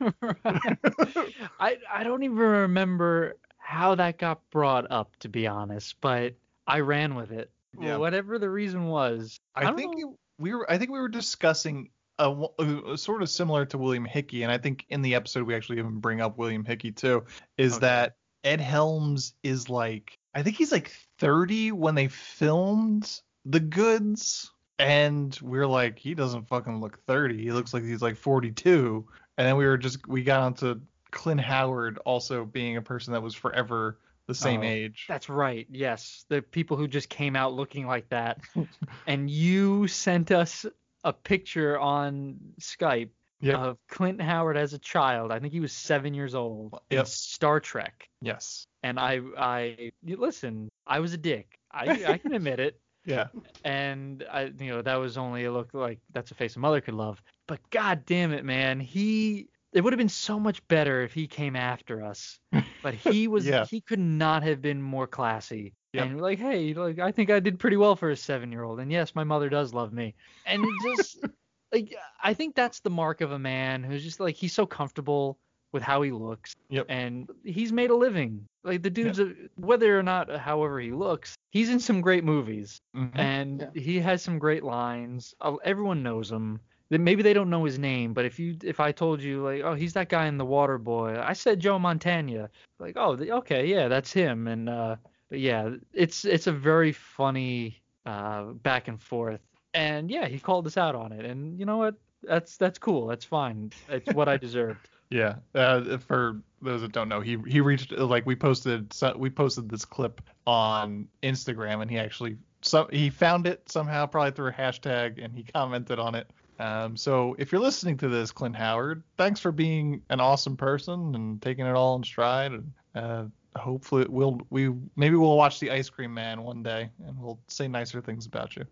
B: I I don't even remember how that got brought up to be honest, but I ran with it.
A: Yeah.
B: Whatever the reason was.
A: I,
B: don't
A: think it- we were I think we were discussing a, uh, sort of similar to William Hickey, and I think in the episode we actually even bring up William Hickey too, is
B: Okay.
A: that Ed Helms is like I think he's like 30 when they filmed The Goods, and we are like, he doesn't fucking look 30. He looks like he's like 42. And then we were just we got onto Clint Howard also being a person that was forever the same
B: Oh,
A: age.
B: That's right. Yes, the people who just came out looking like that, [LAUGHS] and you sent us a picture on Skype
A: Yep.
B: of Clint Howard as a child. I think he was seven years old in Star Trek.
A: Yes.
B: And I, I listen. I was a dick. I, I can admit it. [LAUGHS]
A: Yeah.
B: And I, you know, that was only a look like that's a face a mother could love. But god damn it, man, he. It would have been so much better if he came after us. But he [LAUGHS] was.
A: Yeah.
B: He could not have been more classy.
A: Yep.
B: And like, hey, like I think I did pretty well for a seven-year-old. And yes, my mother does love me. And just [LAUGHS] like I think that's the mark of a man who's just like he's so comfortable with how he looks.
A: Yep.
B: And he's made a living. Like the dude's a, whether or not however he looks, he's in some great movies
A: Mhm.
B: and he has some great lines. Uh, Everyone knows him. Maybe they don't know his name, but if you if I told you like, oh, he's that guy in The Water Boy, I said Joe Montana, like, oh, the- okay, yeah, that's him. And uh, but yeah, it's it's a very funny uh back and forth. And yeah, he called us out on it, and you know what? That's that's cool. That's fine. It's what I [LAUGHS] deserved.
A: Yeah. Uh, for those that don't know, he he reached like we posted so- we posted this clip on Instagram and he actually so he found it somehow probably through a hashtag and he commented on it. Um, so if you're listening to this, Clint Howard, thanks for being an awesome person and taking it all in stride. And uh, hopefully we'll we maybe we'll watch the Ice Cream Man one day and we'll say nicer things about you.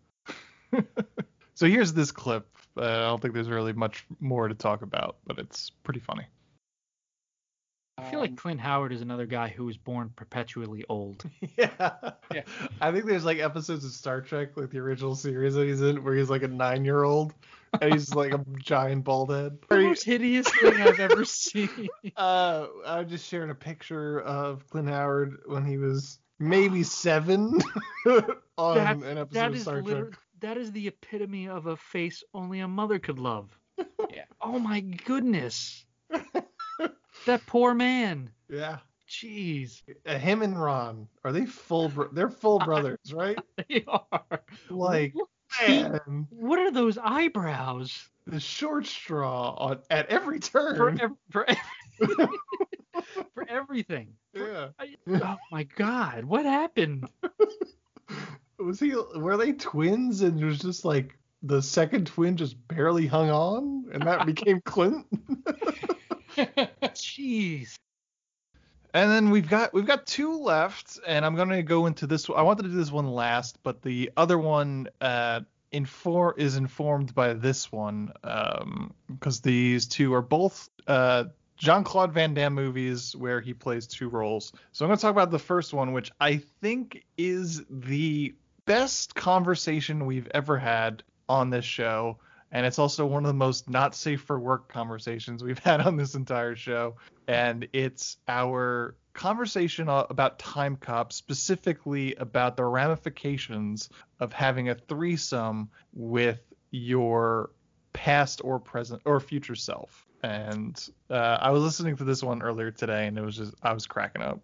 A: [LAUGHS] so here's this clip. Uh, I don't think there's really much more to talk about, but it's pretty funny.
B: I feel like Clint Howard is another guy who was born perpetually old. [LAUGHS]
A: Yeah. yeah. [LAUGHS] I think there's like episodes of Star Trek, like the original series that he's in, where he's like a nine year old and he's like a giant bald head.
B: the most hideous thing I've ever seen. [LAUGHS]
A: Uh, I just shared a picture of Clint Howard when he was maybe [GASPS] seven on
B: That-
A: an episode
B: that
A: of
B: is
A: Star Trek.
B: that is the epitome of a face only a mother could love.
C: Yeah.
B: Oh my goodness. That poor man.
A: Yeah.
B: Jeez.
A: Uh, him and Ron are they full? Bro- they're full [LAUGHS] brothers, right? [LAUGHS]
B: They are.
A: Like, man,
B: what are those eyebrows?
A: the short straw on at every
B: For
A: turn.
B: ev- for ev- [LAUGHS] for everything.
A: yeah.
B: I- oh my god, what happened?
A: Was he? Were they twins? And it was just like the second twin just barely hung on, and that became Clint.
B: Jeez.
A: And then we've got we've got two left, and I'm gonna go into this. I wanted to do this one last, but the other one uh, infor is informed by this one because these two are both uh, Jean Claude Van Damme movies where he plays two roles. So I'm gonna talk about the first one, which I think is the best conversation we've ever had on this show. And it's also one of the most not safe for work conversations we've [LAUGHS] had on this entire show and it's our conversation about Time Cop, specifically about the ramifications of having a threesome with your past or present or future self. And uh, I was listening to this one earlier today, and it was just I was cracking up.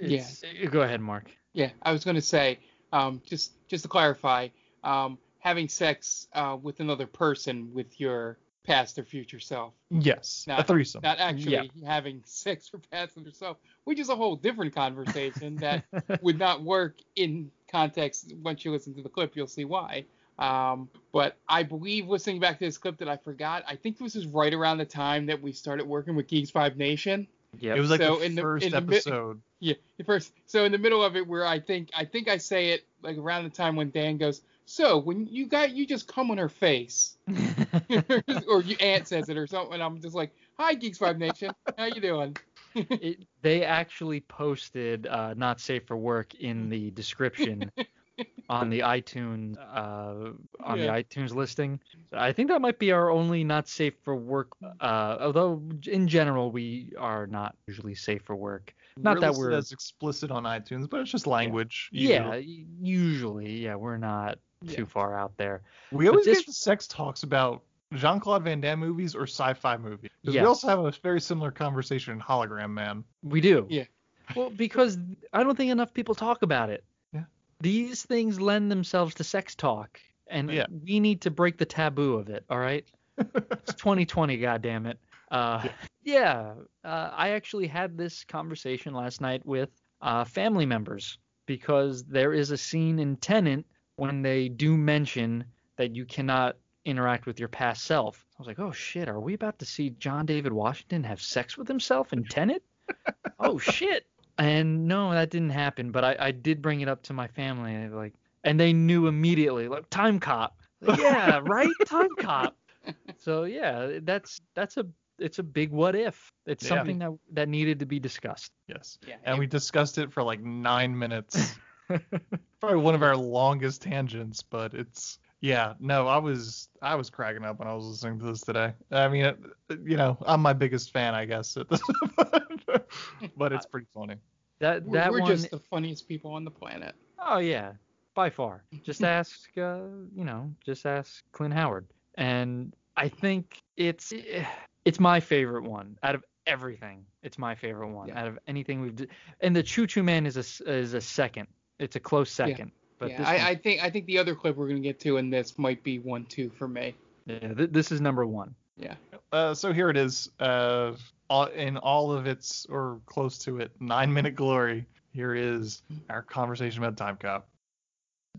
B: It's- Go ahead, Mark.
C: Yeah, I was going to say, um, just just to clarify, um, having sex uh, with another person with your past or future self.
A: Yes, a
C: Not,
A: threesome.
C: Not actually
B: Yeah.
C: having sex or past and yourself, which is a whole different conversation [LAUGHS] that would not work in context. Once you listen to the clip, you'll see why. Um, but I believe listening back to this clip that I forgot, I think this is right around the time that we started working with Geek Vibes Nation.
B: Yep.
A: It was like
C: So
A: the
C: in the-
A: first
C: in the mi-
A: episode.
C: Yeah, the first. So in the middle of it, where I think I think I say it like around the time when Dan goes, "So when you got you just come on her face," [LAUGHS] or your Aunt says it or something, and I'm just like, "Hi, Geek Vibes Nation, how you doing?" [LAUGHS]
B: it, they actually posted uh, not safe for work in the description [LAUGHS] on the iTunes uh, on
C: Yeah.
B: the iTunes listing. I think that might be our only not safe for work. Uh, although in general we are not usually safe for work. Not
A: We're
B: that we're
A: as explicit on iTunes, but it's just language.
B: yeah
A: usually.
B: y- usually yeah we're not too far out there.
A: We always
B: this-
A: get the sex talks about Jean Claude Van Damme movies or sci-fi movies. Because
B: Yes.
A: we also have a very similar conversation in Hologram Man.
B: We do.
C: Yeah.
B: Well, because I don't think enough people talk about it.
A: Yeah.
B: These things lend themselves to sex talk, and
A: Yeah.
B: we need to break the taboo of it. All right, [LAUGHS] it's 2020, goddamn it. Uh, yeah, uh, I actually had this conversation last night with uh, family members because there is a scene in Tenet when they do mention that you cannot interact with your past self. I was like, oh shit, are we about to see John David Washington have sex with himself in Tenet? [LAUGHS] oh shit. And no, that didn't happen. But I, I did bring it up to my family, and they like, and they knew immediately, like Time Cop. Like, yeah, [LAUGHS] right, Time Cop. So yeah, that's that's a it's a big what if. It's
A: Yeah.
B: something that that needed to be discussed.
A: Yes.
C: Yeah,
A: And we discussed it for like nine minutes. [LAUGHS] [LAUGHS] Probably one of our longest tangents, but it's yeah. No, I was I was cracking up when I was listening to this today. I mean, it, you know, I'm my biggest fan, I guess, at this, [LAUGHS] but it's pretty funny.
B: That
C: We're, we're
B: one.
C: just the funniest people on the planet.
B: Oh yeah, by far. Just [LAUGHS] ask, uh, you know, just ask Clint Howard. And I think it's it's my favorite one out of everything. It's my favorite one
C: Yeah.
B: out of anything we've. d- And the Choo Choo Man is a s- is a second. It's a close second. But
C: yeah,
B: this one,
C: I, I think I think the other clip we're gonna get to in this might be one two for me.
B: yeah, th- this is number one.
C: Yeah.
A: Uh, so here it is, uh, all, in all of its or close to it nine minute glory. Here is our conversation about Time Cop.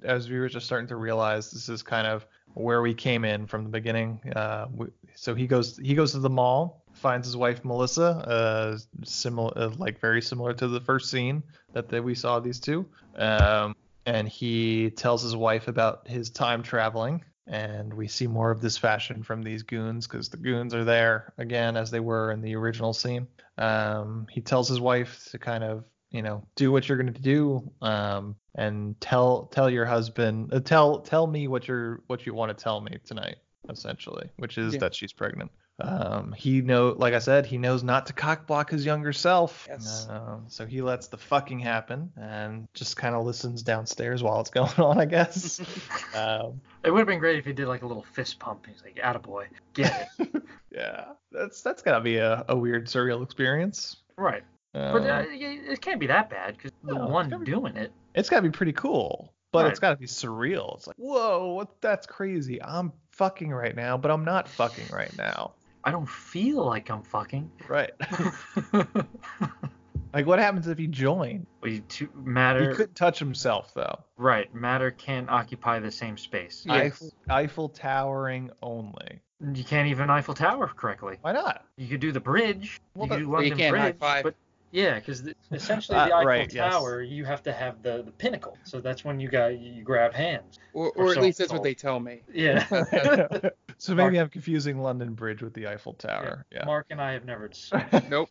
A: As we were just starting to realize, this is kind of where we came in from the beginning. Uh, we, so he goes he goes to the mall, finds his wife Melissa, uh, similar uh, like very similar to the first scene that, that we saw these two. Um, and he tells his wife about his time traveling and we see more of this fashion from these goons because the goons are there again as they were in the original scene. Um, he tells his wife to kind of you know do what you're going to do um, and tell tell your husband uh, tell tell me what you're what you want to tell me tonight essentially which is
C: Yeah.
A: that she's pregnant um, he know like i said he knows not to cockblock his younger self
C: Yes.
A: um, so he lets the fucking happen and just kind of listens downstairs while it's [LAUGHS] going on i guess [LAUGHS] um,
B: It would have been great if he did like a little fist pump. He's like, "Attaboy, get it." [LAUGHS]
A: Yeah, that's that's gotta be a, a weird surreal experience.
B: right.
A: Um,
B: But uh, it can't be that bad because the
A: No,
B: one
A: be-
B: doing it.
A: it's gotta be pretty cool, but it's gotta be surreal. It's like, whoa, what? That's crazy. I'm fucking right now, but I'm not fucking right now.
B: I don't feel like I'm fucking.
A: Right. [LAUGHS] like, what happens if he joined?
B: We to matter.
A: He couldn't touch himself though.
B: Right, matter can't occupy the same space.
A: Eiffel, Eiffel towering only.
B: You can't even Eiffel Tower correctly.
A: Why not?
B: You could do the bridge.
A: Well,
B: you could do
C: But you
B: London
C: can't high
B: Bridge,
C: five.
B: but yeah, because [LAUGHS] essentially
A: Uh,
B: the Eiffel
A: right, yes.
B: Tower, you have to have the, the pinnacle. So that's when you got you grab hands.
C: Or,
B: Or
C: or at
B: so-
C: least that's
B: so-
C: what they tell me.
B: Yeah. [LAUGHS]
A: so maybe I'm confusing London Bridge with the Eiffel Tower. Yeah.
B: Mark and I have never. [LAUGHS]
C: Nope.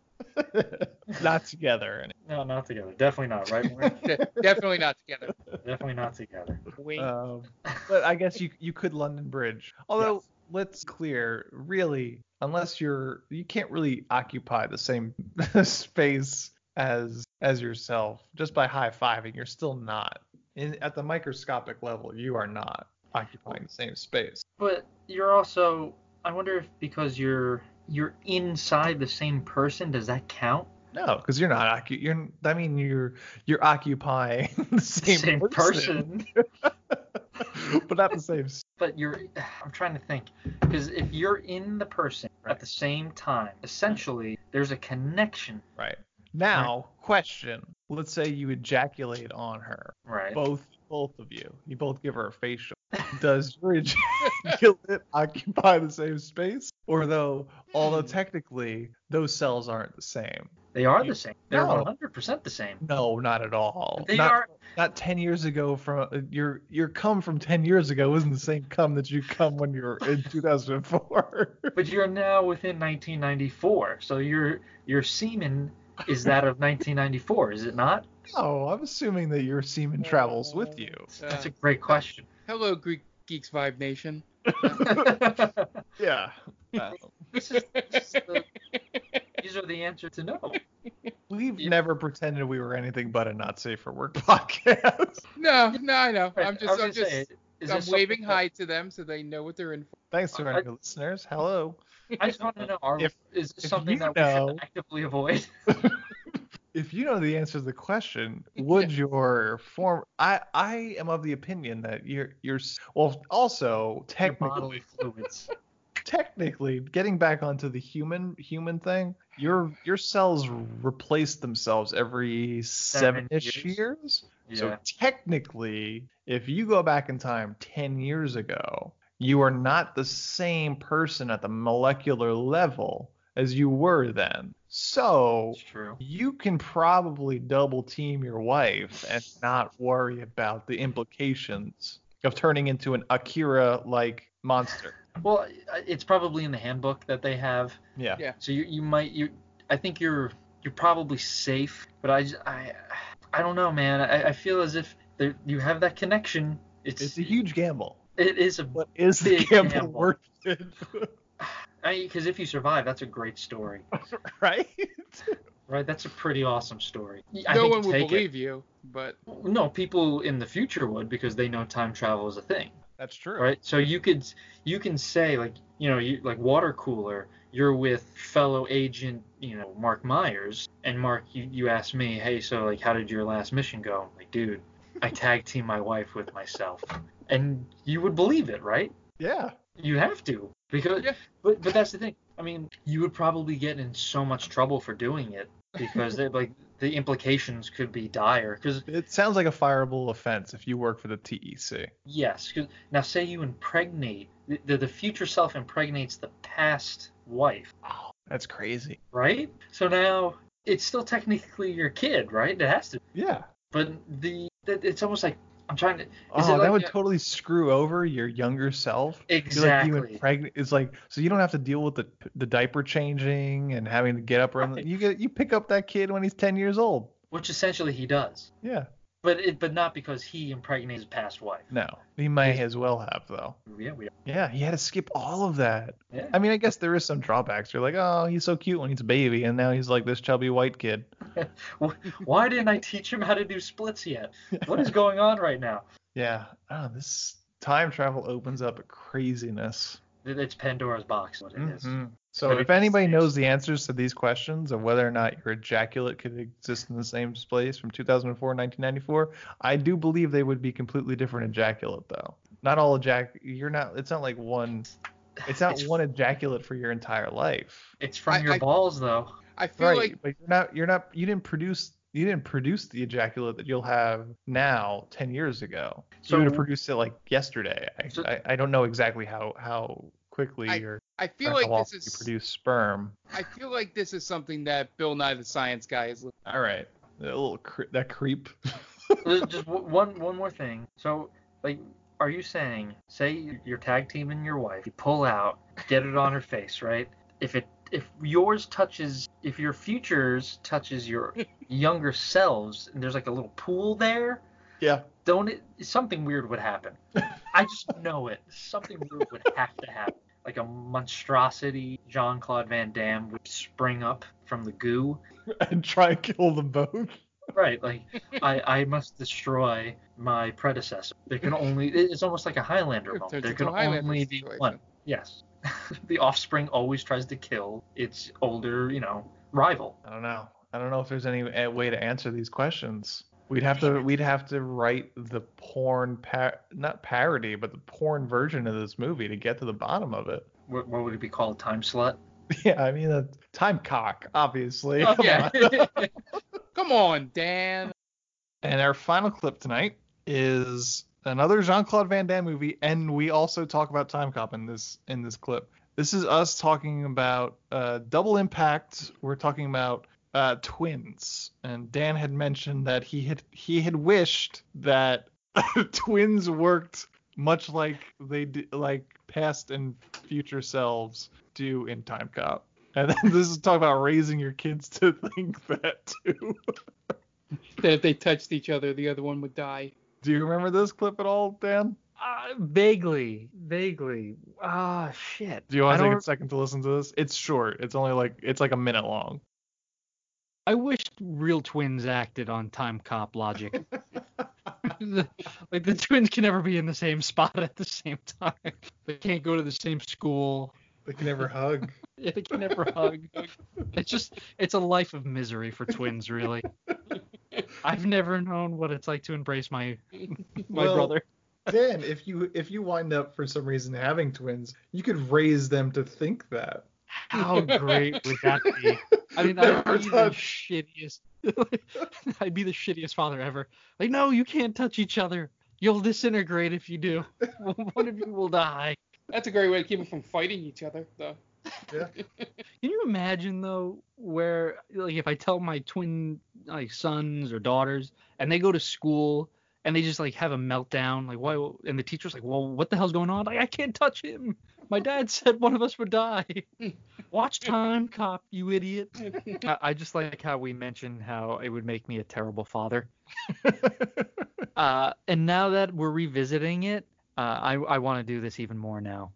C: [LAUGHS]
A: not together.
B: No, not together. Definitely not. Right? Mark? [LAUGHS]
C: Definitely not together.
B: Definitely not together.
C: Wink.
A: Um, but I guess you you could London Bridge. Although let's clear, really, unless you're you can't really occupy the same space as as yourself just by high fiving. You're still not in at the microscopic level. You are not occupying the same space.
B: But you're also. I wonder if because you're you're inside the same person, does that count?
A: No, because you're not occu- You're I mean you're you're occupying [LAUGHS] the same,
B: Same
A: person, [LAUGHS] but not the same.
B: but you're i'm trying to think because if you're in the person at the same time essentially there's a connection
A: Right. Now, question. Let's say you ejaculate on her.
B: right
A: Both both of you. You both give her a facial. Does [LAUGHS] your ejaculate [LAUGHS] occupy the same space? Or though although technically those cells aren't the same.
B: they are the same they're
A: No.
B: 100% the same
A: No, not at all.
B: they
A: not,
B: are
A: not 10 years ago from uh, your your cum from 10 years ago isn't the same cum that you cum when you were in [LAUGHS] 2004.
B: but you're now within 1994 so your your semen is that of 1994 is it not
A: oh, I'm assuming that your semen travels with you.
B: that's a great question
C: hello, Greek Geeks Vibe Nation. [LAUGHS]
A: Yeah. Uh,
B: this is, this is the, these are the answer to no
A: We've
B: Yeah.
A: never pretended we were anything but a not safe for work [LAUGHS] podcast.
C: No, no, I know. I'm just, I'm just,
B: say,
C: I'm waving
B: something that-
C: hi to them so they know what they're in for.
A: Thanks to our
B: I-
A: new listeners. Hello.
B: I just want to know: are,
A: If-
B: is this something
A: you
B: that we should actively avoid? [LAUGHS]
A: if you know the answer to the question, [LAUGHS] would your form? I I am of the opinion that you're you're well. Also, technically, [LAUGHS] technically, getting back onto the human human thing, your your cells replace themselves every
B: Seven
A: seven-ish
B: years.
A: years. So technically, if you go back in time 10 years ago, you are not the same person at the molecular level as you were then. So
B: true.
A: you can probably double team your wife and not worry about the implications of turning into an Akira like monster.
B: Well, it's probably in the handbook that they have.
A: Yeah.
C: Yeah.
B: So you you might you I think you're you're probably safe, but I I I don't know, man. I, I feel as if there, you have that connection. It's
A: It's a huge gamble.
B: it is a
A: But is the gamble
B: gamble.
A: worth it? [LAUGHS]
B: because if you survive, that's a great story, [LAUGHS]
A: right?
B: right? That's a pretty awesome story. I
C: no
B: think
C: one would
B: take it.
C: believe you, but
B: No, people in the future would because they know time travel is a thing.
A: That's true.
B: right? So you could you can say like you know you like water cooler. You're with fellow agent you know Mark Myers, and Mark you you asked me, hey, so like how did your last mission go? I'm like, dude, I tag team my wife with myself, and you would believe it, right?
A: Yeah.
B: You have to because
C: Yeah.
B: but but that's the thing. I mean, you would probably get in so much trouble for doing it because they, like the implications could be dire. Because
A: It sounds like a fireable offense if you work for the TEC.
B: Yes. Now, say you impregnate the, the, the future self impregnates the past wife,
A: That's crazy.
B: right? So now it's still technically your kid, right? It has to.
A: Yeah.
B: But the it's almost like I'm trying to. Is
A: oh,
B: it
A: that would
B: a-
A: totally screw over your younger self. You're Like you
B: Exactly.
A: impregnate, it's like so you don't have to deal with the the diaper changing and having to get up around.
B: Right.
A: You get you pick up that kid when he's ten years old.
B: which essentially he does,
A: Yeah.
B: But it but not because he impregnated his past wife.
A: No, he may as well have though.
B: Yeah, we.
A: Yeah, he had to skip all of that.
B: Yeah.
A: I mean, I guess there is some drawbacks. You're like, oh, he's so cute when he's a baby, and now he's like this chubby white kid. [LAUGHS]
B: Why didn't I teach him how to do splits yet? What is going on right now? [LAUGHS]
A: Yeah. Oh, this time travel opens up a craziness.
B: It's Pandora's box. What it is.
A: Mm-hmm. So
B: But
A: if anybody knows the answers to these questions of whether or not your ejaculate could exist in the same place from 2004 and 1994, I do believe they would be completely different ejaculate though. Not all ejac you're not it's not like one it's not
B: It's-
A: one ejaculate for your entire life.
B: It's from
C: I-
B: your
C: I-
B: balls though.
C: I feel
A: Right,
C: like
A: but you're not you're not you didn't produce you didn't produce the ejaculate that you'll have now 10 years ago. So you would have
B: So-
A: produced it like yesterday. I,
B: So-
A: I, I don't know exactly how how quickly or,
C: I feel like this is
A: produce sperm.
C: I feel like this is something that Bill Nye the Science Guy is.
A: All right. A little cre- that creep. [LAUGHS]
B: Just w- one one more thing. So, like, are you saying, say you're tag teaming your wife, you pull out, get it on her face, right? If it if yours touches, if your futures touches your [LAUGHS] younger selves, and there's like a little pool there,
A: yeah.
B: don't it? Something weird would happen. [LAUGHS] I just know it. Something weird would have to happen. Like a monstrosity, Jean Claude Van Damme would spring up from the goo. [LAUGHS]
A: And try and kill them both.
B: Right, like [LAUGHS] I, I must destroy my predecessor. There can only it's almost like a Highlander moment. There can only be one. Yes. [LAUGHS] the offspring always tries to kill its older, you know, rival.
A: I don't know. I don't know if there's any uh, way to answer these questions. We'd have to we'd [LAUGHS] have to write the porn par- not parody, but the porn version of this movie to get to the bottom of it.
B: What, what would it be called? Time slut? [LAUGHS]
A: Yeah, I mean, uh, time cock, obviously.
B: Oh,
A: Come
B: yeah.
A: on. [LAUGHS]
C: Come on, Dan.
A: And our final clip tonight is another Jean-Claude Van Damme movie, and we also talk about Time Cop in this in this clip. This is us talking about uh, Double Impact. We're talking about uh, twins, and Dan had mentioned that he had he had wished that [LAUGHS] twins worked much like they do, like past and future selves do in Time Cop. And then [LAUGHS] this is talking about raising your kids to [LAUGHS] think that too.
C: That if they touched each other, the other one would die.
A: Do you remember this clip at all, Dan?
B: Uh, vaguely, vaguely. Ah, shit.
A: Do you want to take a second to listen to this? It's short. It's only like it's like a minute long.
K: I wish real twins acted on time cop logic. The- [LAUGHS] [LAUGHS] like the twins can never be in the same spot at the same time. They can't go to the same school.
A: They can never hug. [LAUGHS]
B: Yeah, they can never hug. It's just it's a life of misery for twins, really. I've never known what it's like to embrace my my
A: Well,
B: brother.
A: Dan, if you if you wind up for some reason having twins, you could raise them to think that.
B: How great would that be? I mean, [LAUGHS] I'd
A: Never
B: be the shittiest. [LAUGHS] I'd be the shittiest father ever. Like, no, you can't touch each other. You'll disintegrate if you do. [LAUGHS] One of you will die.
C: That's a great way to keep them from fighting each other, though.
A: Yeah.
B: Can you imagine though, where like if I tell my twin like sons or daughters, and they go to school and they just like have a meltdown, like why? And the teacher's like, well, what the hell's going on? Like I can't touch him. My dad [LAUGHS] said one of us would die. [LAUGHS] Watch Time Cop, you idiot. [LAUGHS] I, I just like how we mentioned how it would make me a terrible father. uh, and now that we're revisiting it, uh, I I want to do this even more now.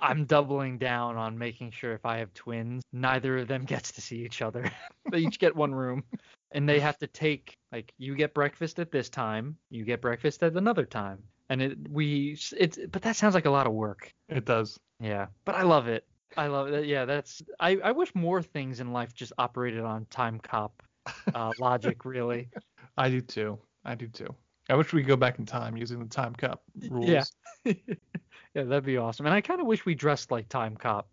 B: I'm doubling down on making sure if I have twins, neither of them [LAUGHS] gets to see each other. [LAUGHS] they each get one room, and they have to take like you get breakfast at this time, you get breakfast at another time, and it we it's but that sounds like a lot of work.
A: It does.
B: Yeah, but I love it. I love it. Yeah, that's I I wish more things in life just operated on time cop uh, [LAUGHS] logic really.
A: I do too. I do too. I wish we could go back in time using the time cup rules.
B: Yeah. Yeah, that'd be awesome. And I kind of wish we dressed like Time Cop.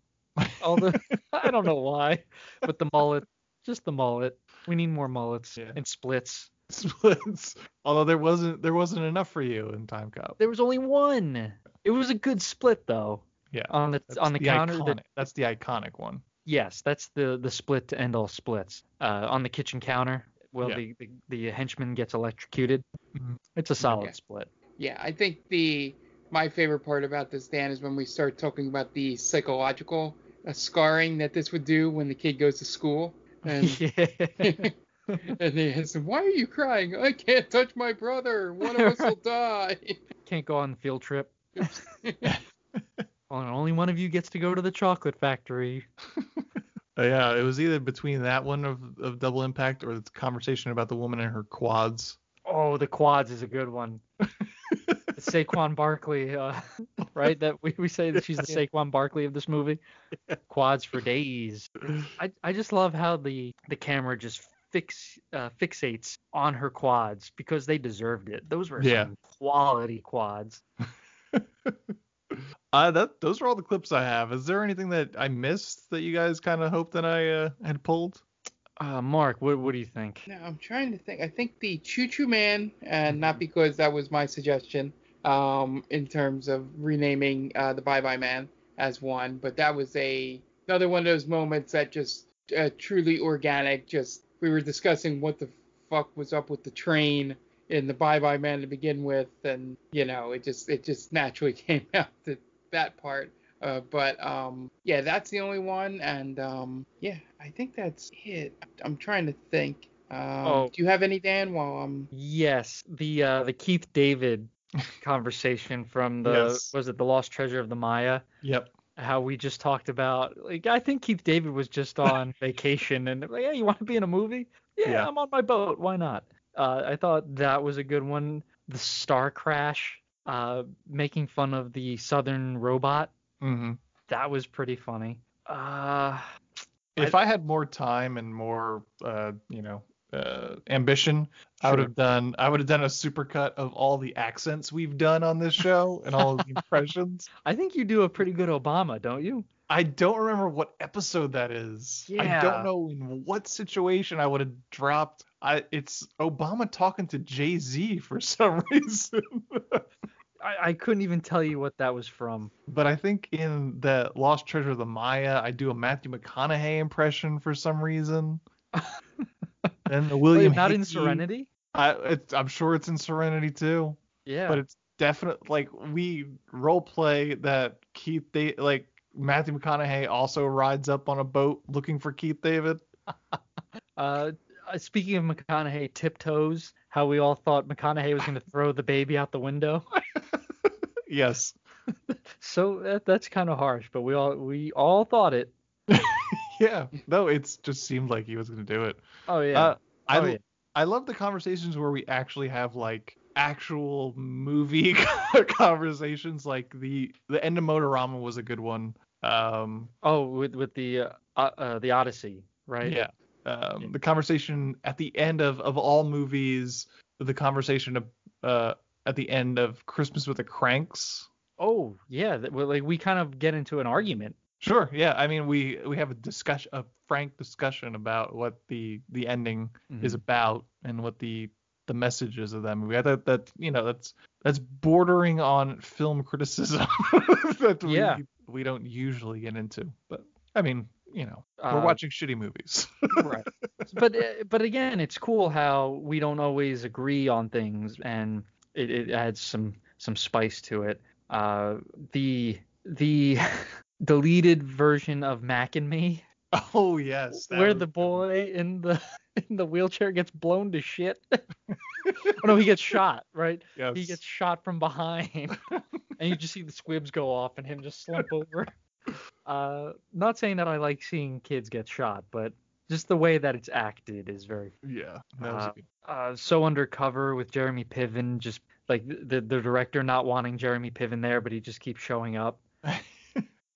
B: Although I don't know why, but the mullet, just the mullet. We need more mullets and splits.
A: Splits. Although there wasn't there wasn't enough for you in Time Cop.
B: There was only one. It was a good split though.
A: Yeah.
B: On the
A: That's
B: on the, counter.
A: Iconic,
B: that-
A: that's the iconic one.
B: yes, that's the the split to end all splits. Uh, on the kitchen counter, well,
A: Yeah.
B: the, the the henchman gets electrocuted.
A: Mhm.
B: It's a solid
C: Yeah.
B: split.
C: Yeah, I think the my favorite part about this, Dan, is when we start talking about the psychological uh, scarring that this would do when the kid goes to school. [LAUGHS] And,
B: yeah. [LAUGHS]
C: and they said, Why are you crying? I can't touch my brother. One of us will [LAUGHS] die.
B: Can't go on the field trip. Only one of you gets to go to the chocolate factory.
A: Uh, yeah, it was either between that one of, of Double Impact or the conversation about the woman and her quads.
B: Oh, the quads is a good one. Saquon Barkley, uh, [LAUGHS] right? That we, we say that she's the Saquon Barkley of this movie. Quads for days. I, I just love how the the camera just fix uh, fixates on her quads because they deserved it. Those were
A: Yeah.
B: some quality quads. [LAUGHS]
A: Uh, that those are all the clips I have. Is there anything that I missed that you guys kind of hoped that I uh, had pulled?
B: Uh, Mark, what what do you think?
C: No, I'm trying to think. I think the Choo Choo Man, and not because that was my suggestion, um, in terms of renaming uh, the Bye Bye Man as one, but that was a another one of those moments that just uh, truly organic. Just we were discussing what the fuck was up with the train in the Bye Bye Man to begin with, and you know it just it just naturally [LAUGHS] came out to that part. Uh, but um, yeah, that's the only one, and um, yeah, I think that's it. I'm trying to think. Um,
B: Oh.
C: Do you have any, Dan? While I'm
B: Yes, the uh, the Keith David conversation from the
A: Yes.
B: was it the Lost Treasure of the Maya?
A: Yep.
B: how we just talked about like I think Keith David was just on [LAUGHS] vacation and like, hey, you want to be in a movie? Yeah,
A: Yeah.
B: I'm on my boat. Why not? Uh, I thought that was a good one. The Star Crash, uh, making fun of the Southern robot.
A: hmm
B: That was pretty funny. Uh,
A: If I, had more time and more, uh, you know, uh, ambition, I would have done. I would have done a supercut of all the accents we've done on this show and all of the [LAUGHS] impressions.
B: I think you do a pretty good Obama, don't you?
A: I don't remember what episode that is.
B: Yeah.
A: I don't know in what situation I would have dropped. I it's Obama talking to Jay Z for [LAUGHS] some reason.
B: I, I couldn't even tell you what that was from.
A: but I think in the Lost Treasure of the Maya, I do a Matthew McConaughey impression for some reason. [LAUGHS] and the William
B: Wait, not in Serenity?
A: I, it's, I'm sure it's in Serenity too.
B: Yeah.
A: But it's definitely like we role play that Keith they like Matthew McConaughey also rides up on a boat looking for Keith David. [LAUGHS]
B: Uh, uh, speaking of McConaughey tiptoes, how we all thought McConaughey was going to throw the baby out the window. [LAUGHS]
A: Yes. [LAUGHS]
B: So that, that's kind of harsh, but we all we all thought it. [LAUGHS]
A: Yeah. No, it's just seemed like he was gonna do it.
B: Oh yeah.
A: Uh, I
B: Oh, yeah.
A: I love the conversations where we actually have like actual movie [LAUGHS] conversations. Like the the end of Motorama was a good one. Um,
B: oh, with with the uh, uh, the Odyssey, right?
A: Yeah. Um, the conversation at the end of of all movies, the conversation of, uh, at the end of Christmas with the Cranks.
B: Oh yeah, well, like we kind of get into an argument.
A: Sure. Yeah. I mean, we we have a discussion, a frank discussion about what the the ending
B: Mhm.
A: is about and what the the messages of that movie. I thought that you know that's that's bordering on film criticism [LAUGHS] that we
B: Yeah.
A: we don't usually get into. But I mean, you know, we're
B: Uh,
A: watching shitty movies.
B: right. But uh, but again, it's cool how we don't always agree on things, and it, it adds some some spice to it. Uh, the the [LAUGHS] deleted version of Mac and Me, [LAUGHS]
A: oh yes.
B: where the boy in the [LAUGHS] in the wheelchair gets blown to shit. [LAUGHS] oh, no, he gets shot, right?
A: Yes.
B: He gets shot from behind, and you just see the squibs go off and him just slump over. Uh, not saying that I like seeing kids get shot, but just the way that it's acted is very
A: yeah.
B: Uh,
A: good.
B: uh, so undercover with Jeremy Piven, just like the the director not wanting Jeremy Piven there, but he just keeps showing up.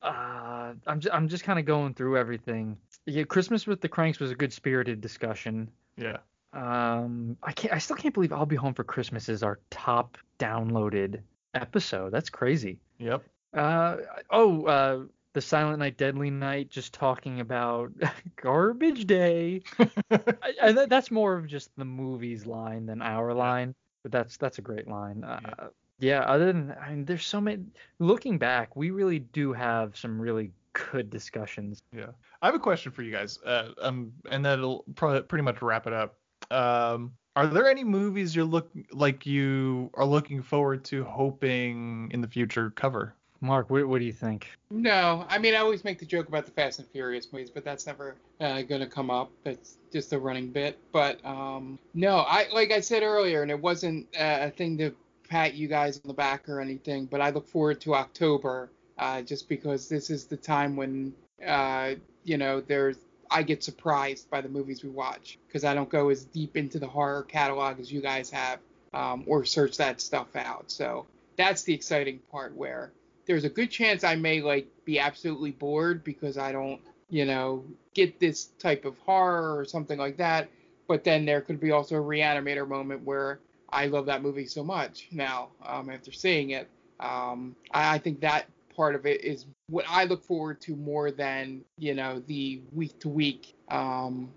B: Uh, I'm just, I'm just kind of going through everything. Yeah, Christmas with the Cranks was a good spirited discussion.
A: Yeah.
B: Um, I can't, I still can't believe I'll Be Home for Christmas is our top downloaded episode. That's crazy.
A: Yep.
B: Uh, oh, uh, the Silent Night, Deadly Night, just talking about [LAUGHS] garbage day. [LAUGHS] I, I, that- that's more of just the movie's line than our line, but that's that's a great line. Uh, yeah. Yeah, other than, I mean, there's so many. Looking back, we really do have some really good discussions.
A: Yeah. I have a question for you guys. Uh, um, and that'll probably pretty much wrap it up. Um, are there any movies you're look like you are looking forward to hoping in the future cover?
B: Mark, what, what do you think?
C: No, I mean I always make the joke about the Fast and Furious movies, but that's never uh, gonna come up. That's just a running bit. But um, no, I like I said earlier, and it wasn't uh, a thing to pat you guys on the back or anything, but I look forward to October uh, just because this is the time when uh, you know there's I get surprised by the movies we watch because I don't go as deep into the horror catalog as you guys have um, or search that stuff out. So that's the exciting part where there's a good chance I may like be absolutely bored because I don't, you know, get this type of horror or something like that. But then there could be also a Re-Animator moment where I love that movie so much now um, after seeing it. Um, I, I think that part of it is what I look forward to more than you know the week to week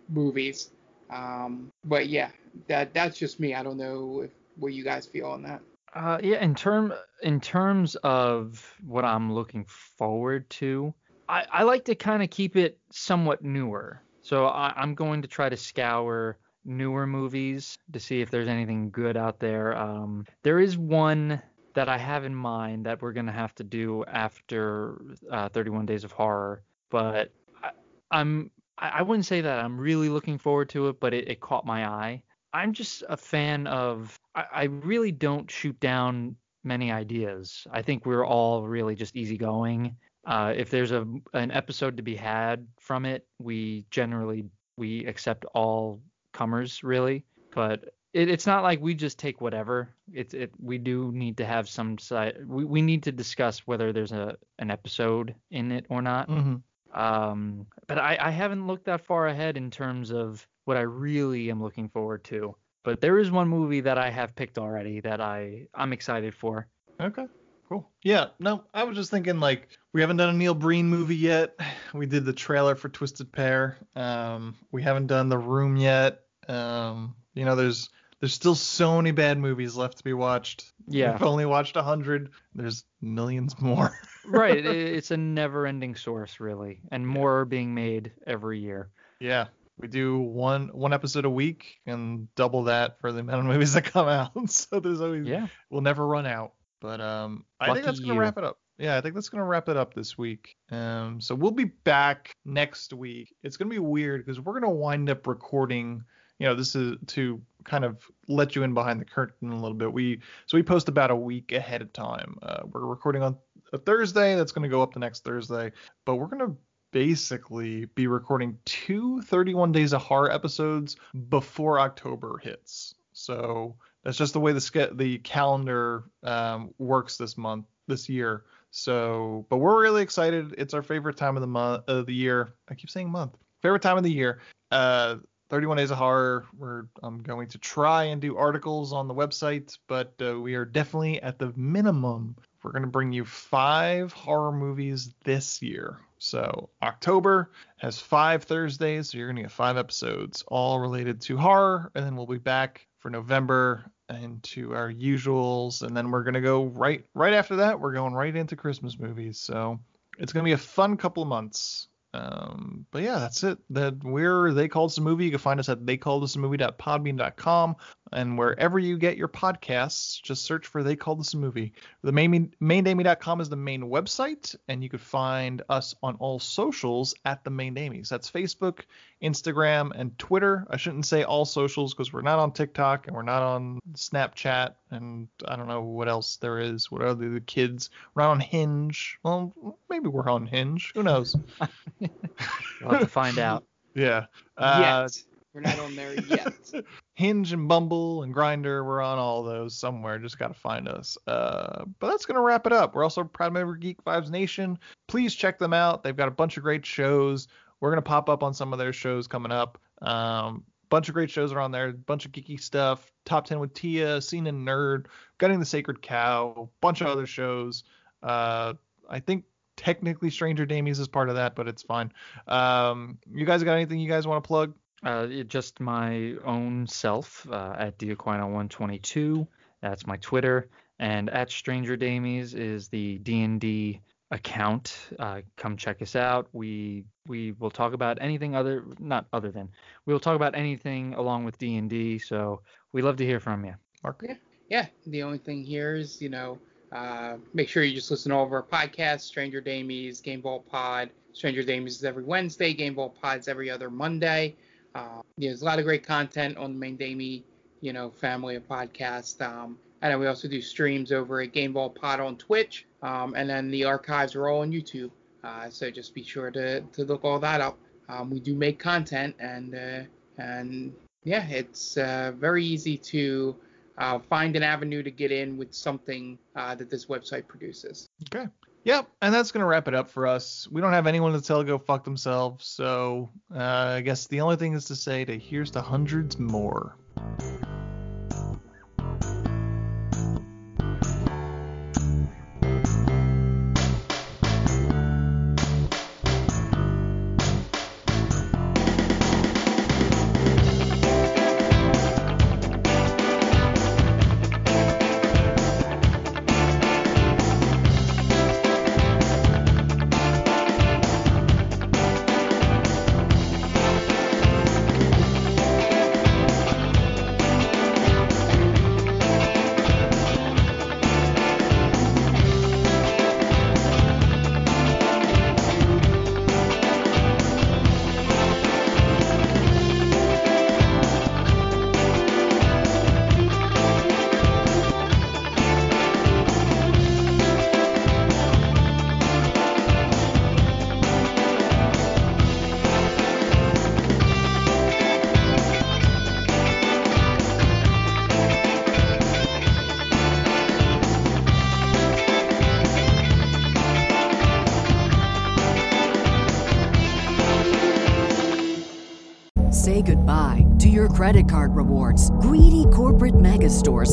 C: movies. Um, but yeah, that that's just me. I don't know if, what you guys feel on that.
B: Uh, yeah, in term in terms of what I'm looking forward to, I, I like to kind of keep it somewhat newer. So I, I'm going to try to scour newer movies to see if there's anything good out there. Um, there is one that I have in mind that we're gonna have to do after uh, 31 Days of Horror, but I, I'm I, wouldn't say that I'm really looking forward to it, but it, it caught my eye. I'm just a fan of. I, I really don't shoot down many ideas. I think we're all really just easygoing. Uh, if there's a an episode to be had from it, we generally we accept all comers really. But it, it's not like we just take whatever. It's it we do need to have some side. We, we need to discuss whether there's a an episode in it or not.
A: Mm-hmm.
B: Um, but I, I haven't looked that far ahead in terms of what I really am looking forward to. But there is one movie that I have picked already that I I'm excited for.
A: Okay. Cool. Yeah. No, I was just thinking like we haven't done a Neil Breen movie yet. [SIGHS] We did the trailer for Twisted Pair. Um, we haven't done The Room yet. Um, you know, there's there's still so many bad movies left to be watched.
B: Yeah.
A: We've only watched a hundred. There's millions more. [LAUGHS]
B: right, it's a never-ending source really, and more are being made every year.
A: yeah. We do one one episode a week and double that for the amount of movies that come [LAUGHS] out. so there's always
B: Yeah.
A: we'll never run out. But um I think that's gonna
B: you.
A: wrap it up. Yeah, I think that's gonna wrap it up this week. Um so we'll be back next week. It's gonna be weird because we're gonna wind up recording you know, this is to kind of let you in behind the curtain a little bit. We so we post about a week ahead of time. Uh, we're recording on a Thursday. That's going to go up the next Thursday, but we're going to basically be recording two 31 Days of Horror episodes before October hits. So that's just the way the ske- the calendar um, works this month, this year. So, but we're really excited. It's our favorite time of the month of the year. I keep saying month. Favorite time of the year. Uh, 31 Days of Horror. We're I'm going to try and do articles on the website, but uh, we are definitely at the minimum. We're going to bring you five horror movies this year. So October has five Thursdays, so you're going to get five episodes, all related to horror, and then we'll be back for November into our usuals, and then we're to go right right after that. We're going right into Christmas movies. So it's to be a fun couple of months. Um, but yeah, that's it. That we're they called this a movie. You can find us at they called this a movie.podbean.com and wherever you get your podcasts, just search for they called this a movie. The main maindamie.com is the main website, and you could find us on all socials at the main Damies. That's Facebook, Instagram, and Twitter. I shouldn't say all socials because we're not on TikTok and we're not on Snapchat, and I don't know what else there is. What are the kids? We're not on Hinge. Well, maybe we're on Hinge. Who knows? [LAUGHS] [LAUGHS]
B: we'll have to find out.
A: Yeah. Uh,
C: Yet. We're not on there yet. [LAUGHS]
A: Hinge and Bumble and Grindr, we're on all those somewhere. Just got to find us. Uh, but that's gonna wrap it up. We're also proud member of Geek Vibes Nation. Please check them out. They've got a bunch of great shows. We're gonna pop up on some of their shows coming up. Um, bunch of great shows are on there. Bunch of geeky stuff. Top 10 with Tia, Scene and Nerd, Gutting the Sacred Cow, bunch of other shows. Uh, I think technically Stranger Damies is part of that, but it's fine. Um, you guys got anything you guys want to plug?
B: Uh, just my own self uh, at Diaquino122. That's my Twitter, and at Stranger Damies is the D&D account. Uh, come check us out. We we will talk about anything other not other than we will talk about anything along with D&D. So we love to hear from you.
A: Mark.
C: Yeah. Yeah. The only thing here is you know uh, make sure you just listen to all of our podcasts. Stranger Damies, Game Vault Pod. Stranger Damies is every Wednesday. Game Vault Pod's every other Monday. Uh, there's a lot of great content on the main Damie, you know, family of podcasts. Um, and then we also do streams over at Game Vault Pod on Twitch. Um, and then the archives are all on YouTube. Uh, so just be sure to, to look all that up. Um, we do make content, and uh, and yeah, it's uh, very easy to uh, find an avenue to get in with something uh, that this website produces.
A: Okay. Yep, and that's gonna wrap it up for us. We don't have anyone to tell go fuck themselves, so uh, I guess the only thing is to say to here's to hundreds more.